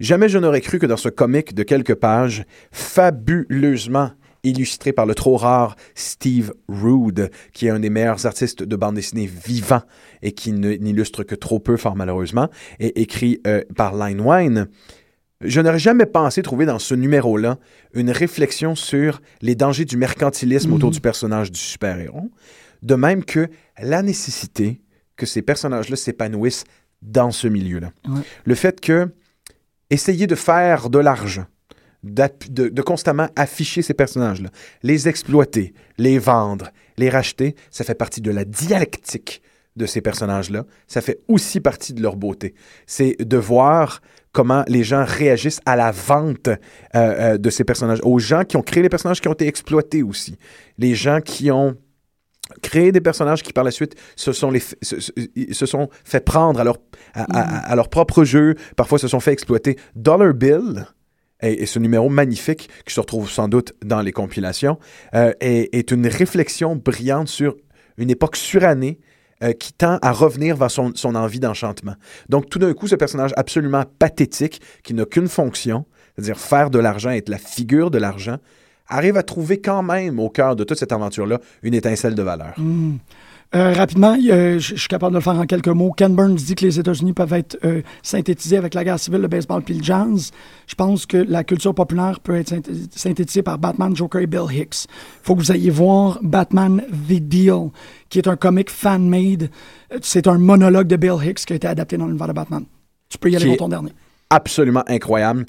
Jamais je n'aurais cru que dans ce comic de quelques pages, fabuleusement illustré par le trop rare Steve Rude, qui est un des meilleurs artistes de bande dessinée vivants et qui n'illustre que trop peu, fort malheureusement, et écrit euh, par Line Wine. Je n'aurais jamais pensé trouver dans ce numéro-là une réflexion sur les dangers du mercantilisme autour du personnage du super-héros, de même que la nécessité que ces personnages-là s'épanouissent dans ce milieu-là. Ouais. Le fait que essayer de faire de l'argent, de, constamment afficher ces personnages-là, les exploiter, les vendre, les racheter, ça fait partie de la dialectique de ces personnages-là. Ça fait aussi partie de leur beauté. C'est de voir comment les gens réagissent à la vente euh, euh, de ces personnages, aux gens qui ont créé les personnages qui ont été exploités aussi, les gens qui ont créé des personnages qui par la suite se sont, se, sont fait prendre à leur, à leur propre jeu, parfois se sont fait exploiter. Dollar Bill, et, ce numéro magnifique qui se retrouve sans doute dans les compilations, euh, est, une réflexion brillante sur une époque surannée euh, qui tend à revenir vers son, envie d'enchantement. Donc tout d'un coup, ce personnage absolument pathétique, qui n'a qu'une fonction, c'est-à-dire faire de l'argent, être la figure de l'argent, arrive à trouver quand même au cœur de toute cette aventure-là une étincelle de valeur. Euh, rapidement, euh, je suis capable de le faire en quelques mots. Ken Burns dit que les États-Unis peuvent être euh, synthétisés avec la guerre civile, le baseball puis le jazz. Je pense que la culture populaire peut être synth- synthétisée par Batman, Joker et Bill Hicks. Il faut que vous ayez voir Batman The Deal, qui est un comic fan-made. C'est un monologue de Bill Hicks qui a été adapté dans l'univers de Batman. Tu peux y aller pour ton dernier. absolument incroyable.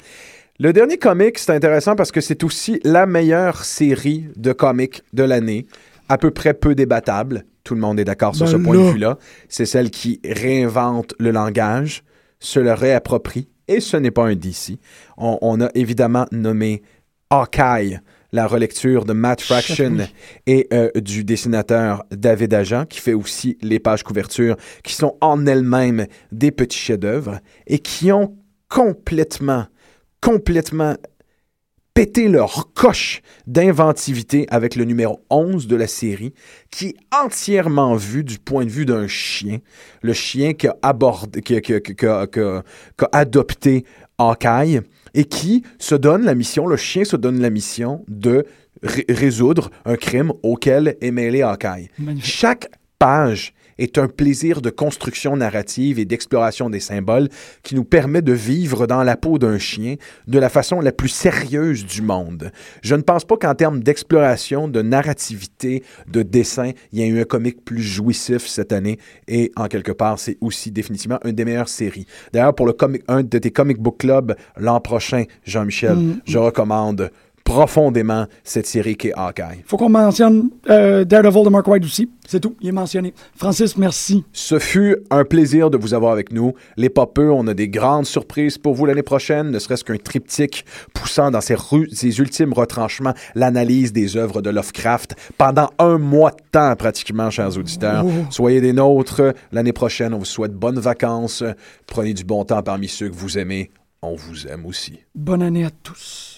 Le dernier comic, c'est intéressant parce que c'est aussi la meilleure série de comics de l'année, à peu près peu débattable. Tout le monde est d'accord sur Ben ce point là. de vue-là. C'est celle qui réinvente le langage, se le réapproprie, et ce n'est pas un DC. On, on a évidemment nommé Hawkeye, la relecture de Matt Fraction et euh, du dessinateur David Agent, qui fait aussi les pages couvertures, qui sont en elles-mêmes des petits chefs-d'œuvre et qui ont complètement, complètement pété leur coche d'inventivité avec le numéro 11 de la série, qui est entièrement vu du point de vue d'un chien. Le chien qui a, abordé, qui, a- qui a- qui a- qui a- qui a adopté Hawkeye et qui se donne la mission, le chien se donne la mission de ré- résoudre un crime auquel est mêlé Hawkeye. Magnifique. Chaque page est un plaisir de construction narrative et d'exploration des symboles qui nous permet de vivre dans la peau d'un chien de la façon la plus sérieuse du monde. Je ne pense pas qu'en termes d'exploration, de narrativité, de dessin, il y ait eu un comic plus jouissif cette année et en quelque part, c'est aussi définitivement une des meilleures séries. D'ailleurs, pour le comic, un de tes comic book club l'an prochain, Jean-Michel, Mm. je recommande profondément cette série qui est Hawkeye. faut qu'on mentionne euh, Daredevil de Mark White aussi. C'est tout. Il est mentionné. Francis, merci. Ce fut un plaisir de vous avoir avec nous. Les popeux, on a des grandes surprises pour vous l'année prochaine, ne serait-ce qu'un triptyque poussant dans ses, ultimes retranchements l'analyse des œuvres de Lovecraft pendant un mois de temps pratiquement, chers auditeurs. Oh. Soyez des nôtres. L'année prochaine, on vous souhaite bonnes vacances. Prenez du bon temps parmi ceux que vous aimez. On vous aime aussi. Bonne année à tous.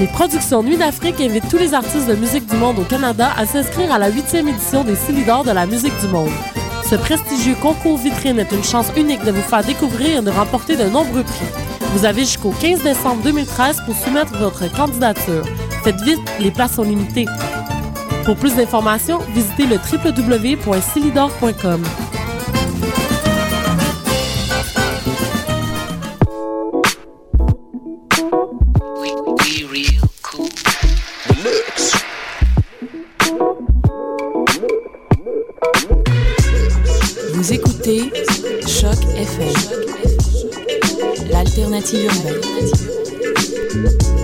Les productions Nuit d'Afrique invitent tous les artistes de musique du monde au Canada à s'inscrire à la huitième édition des Silidor de la musique du monde. Ce prestigieux concours vitrine est une chance unique de vous faire découvrir et de remporter de nombreux prix. Vous avez jusqu'au 15 décembre 2013 pour soumettre votre candidature. Faites vite, les places sont limitées. Pour plus d'informations, visitez le. L'alternative urbaine.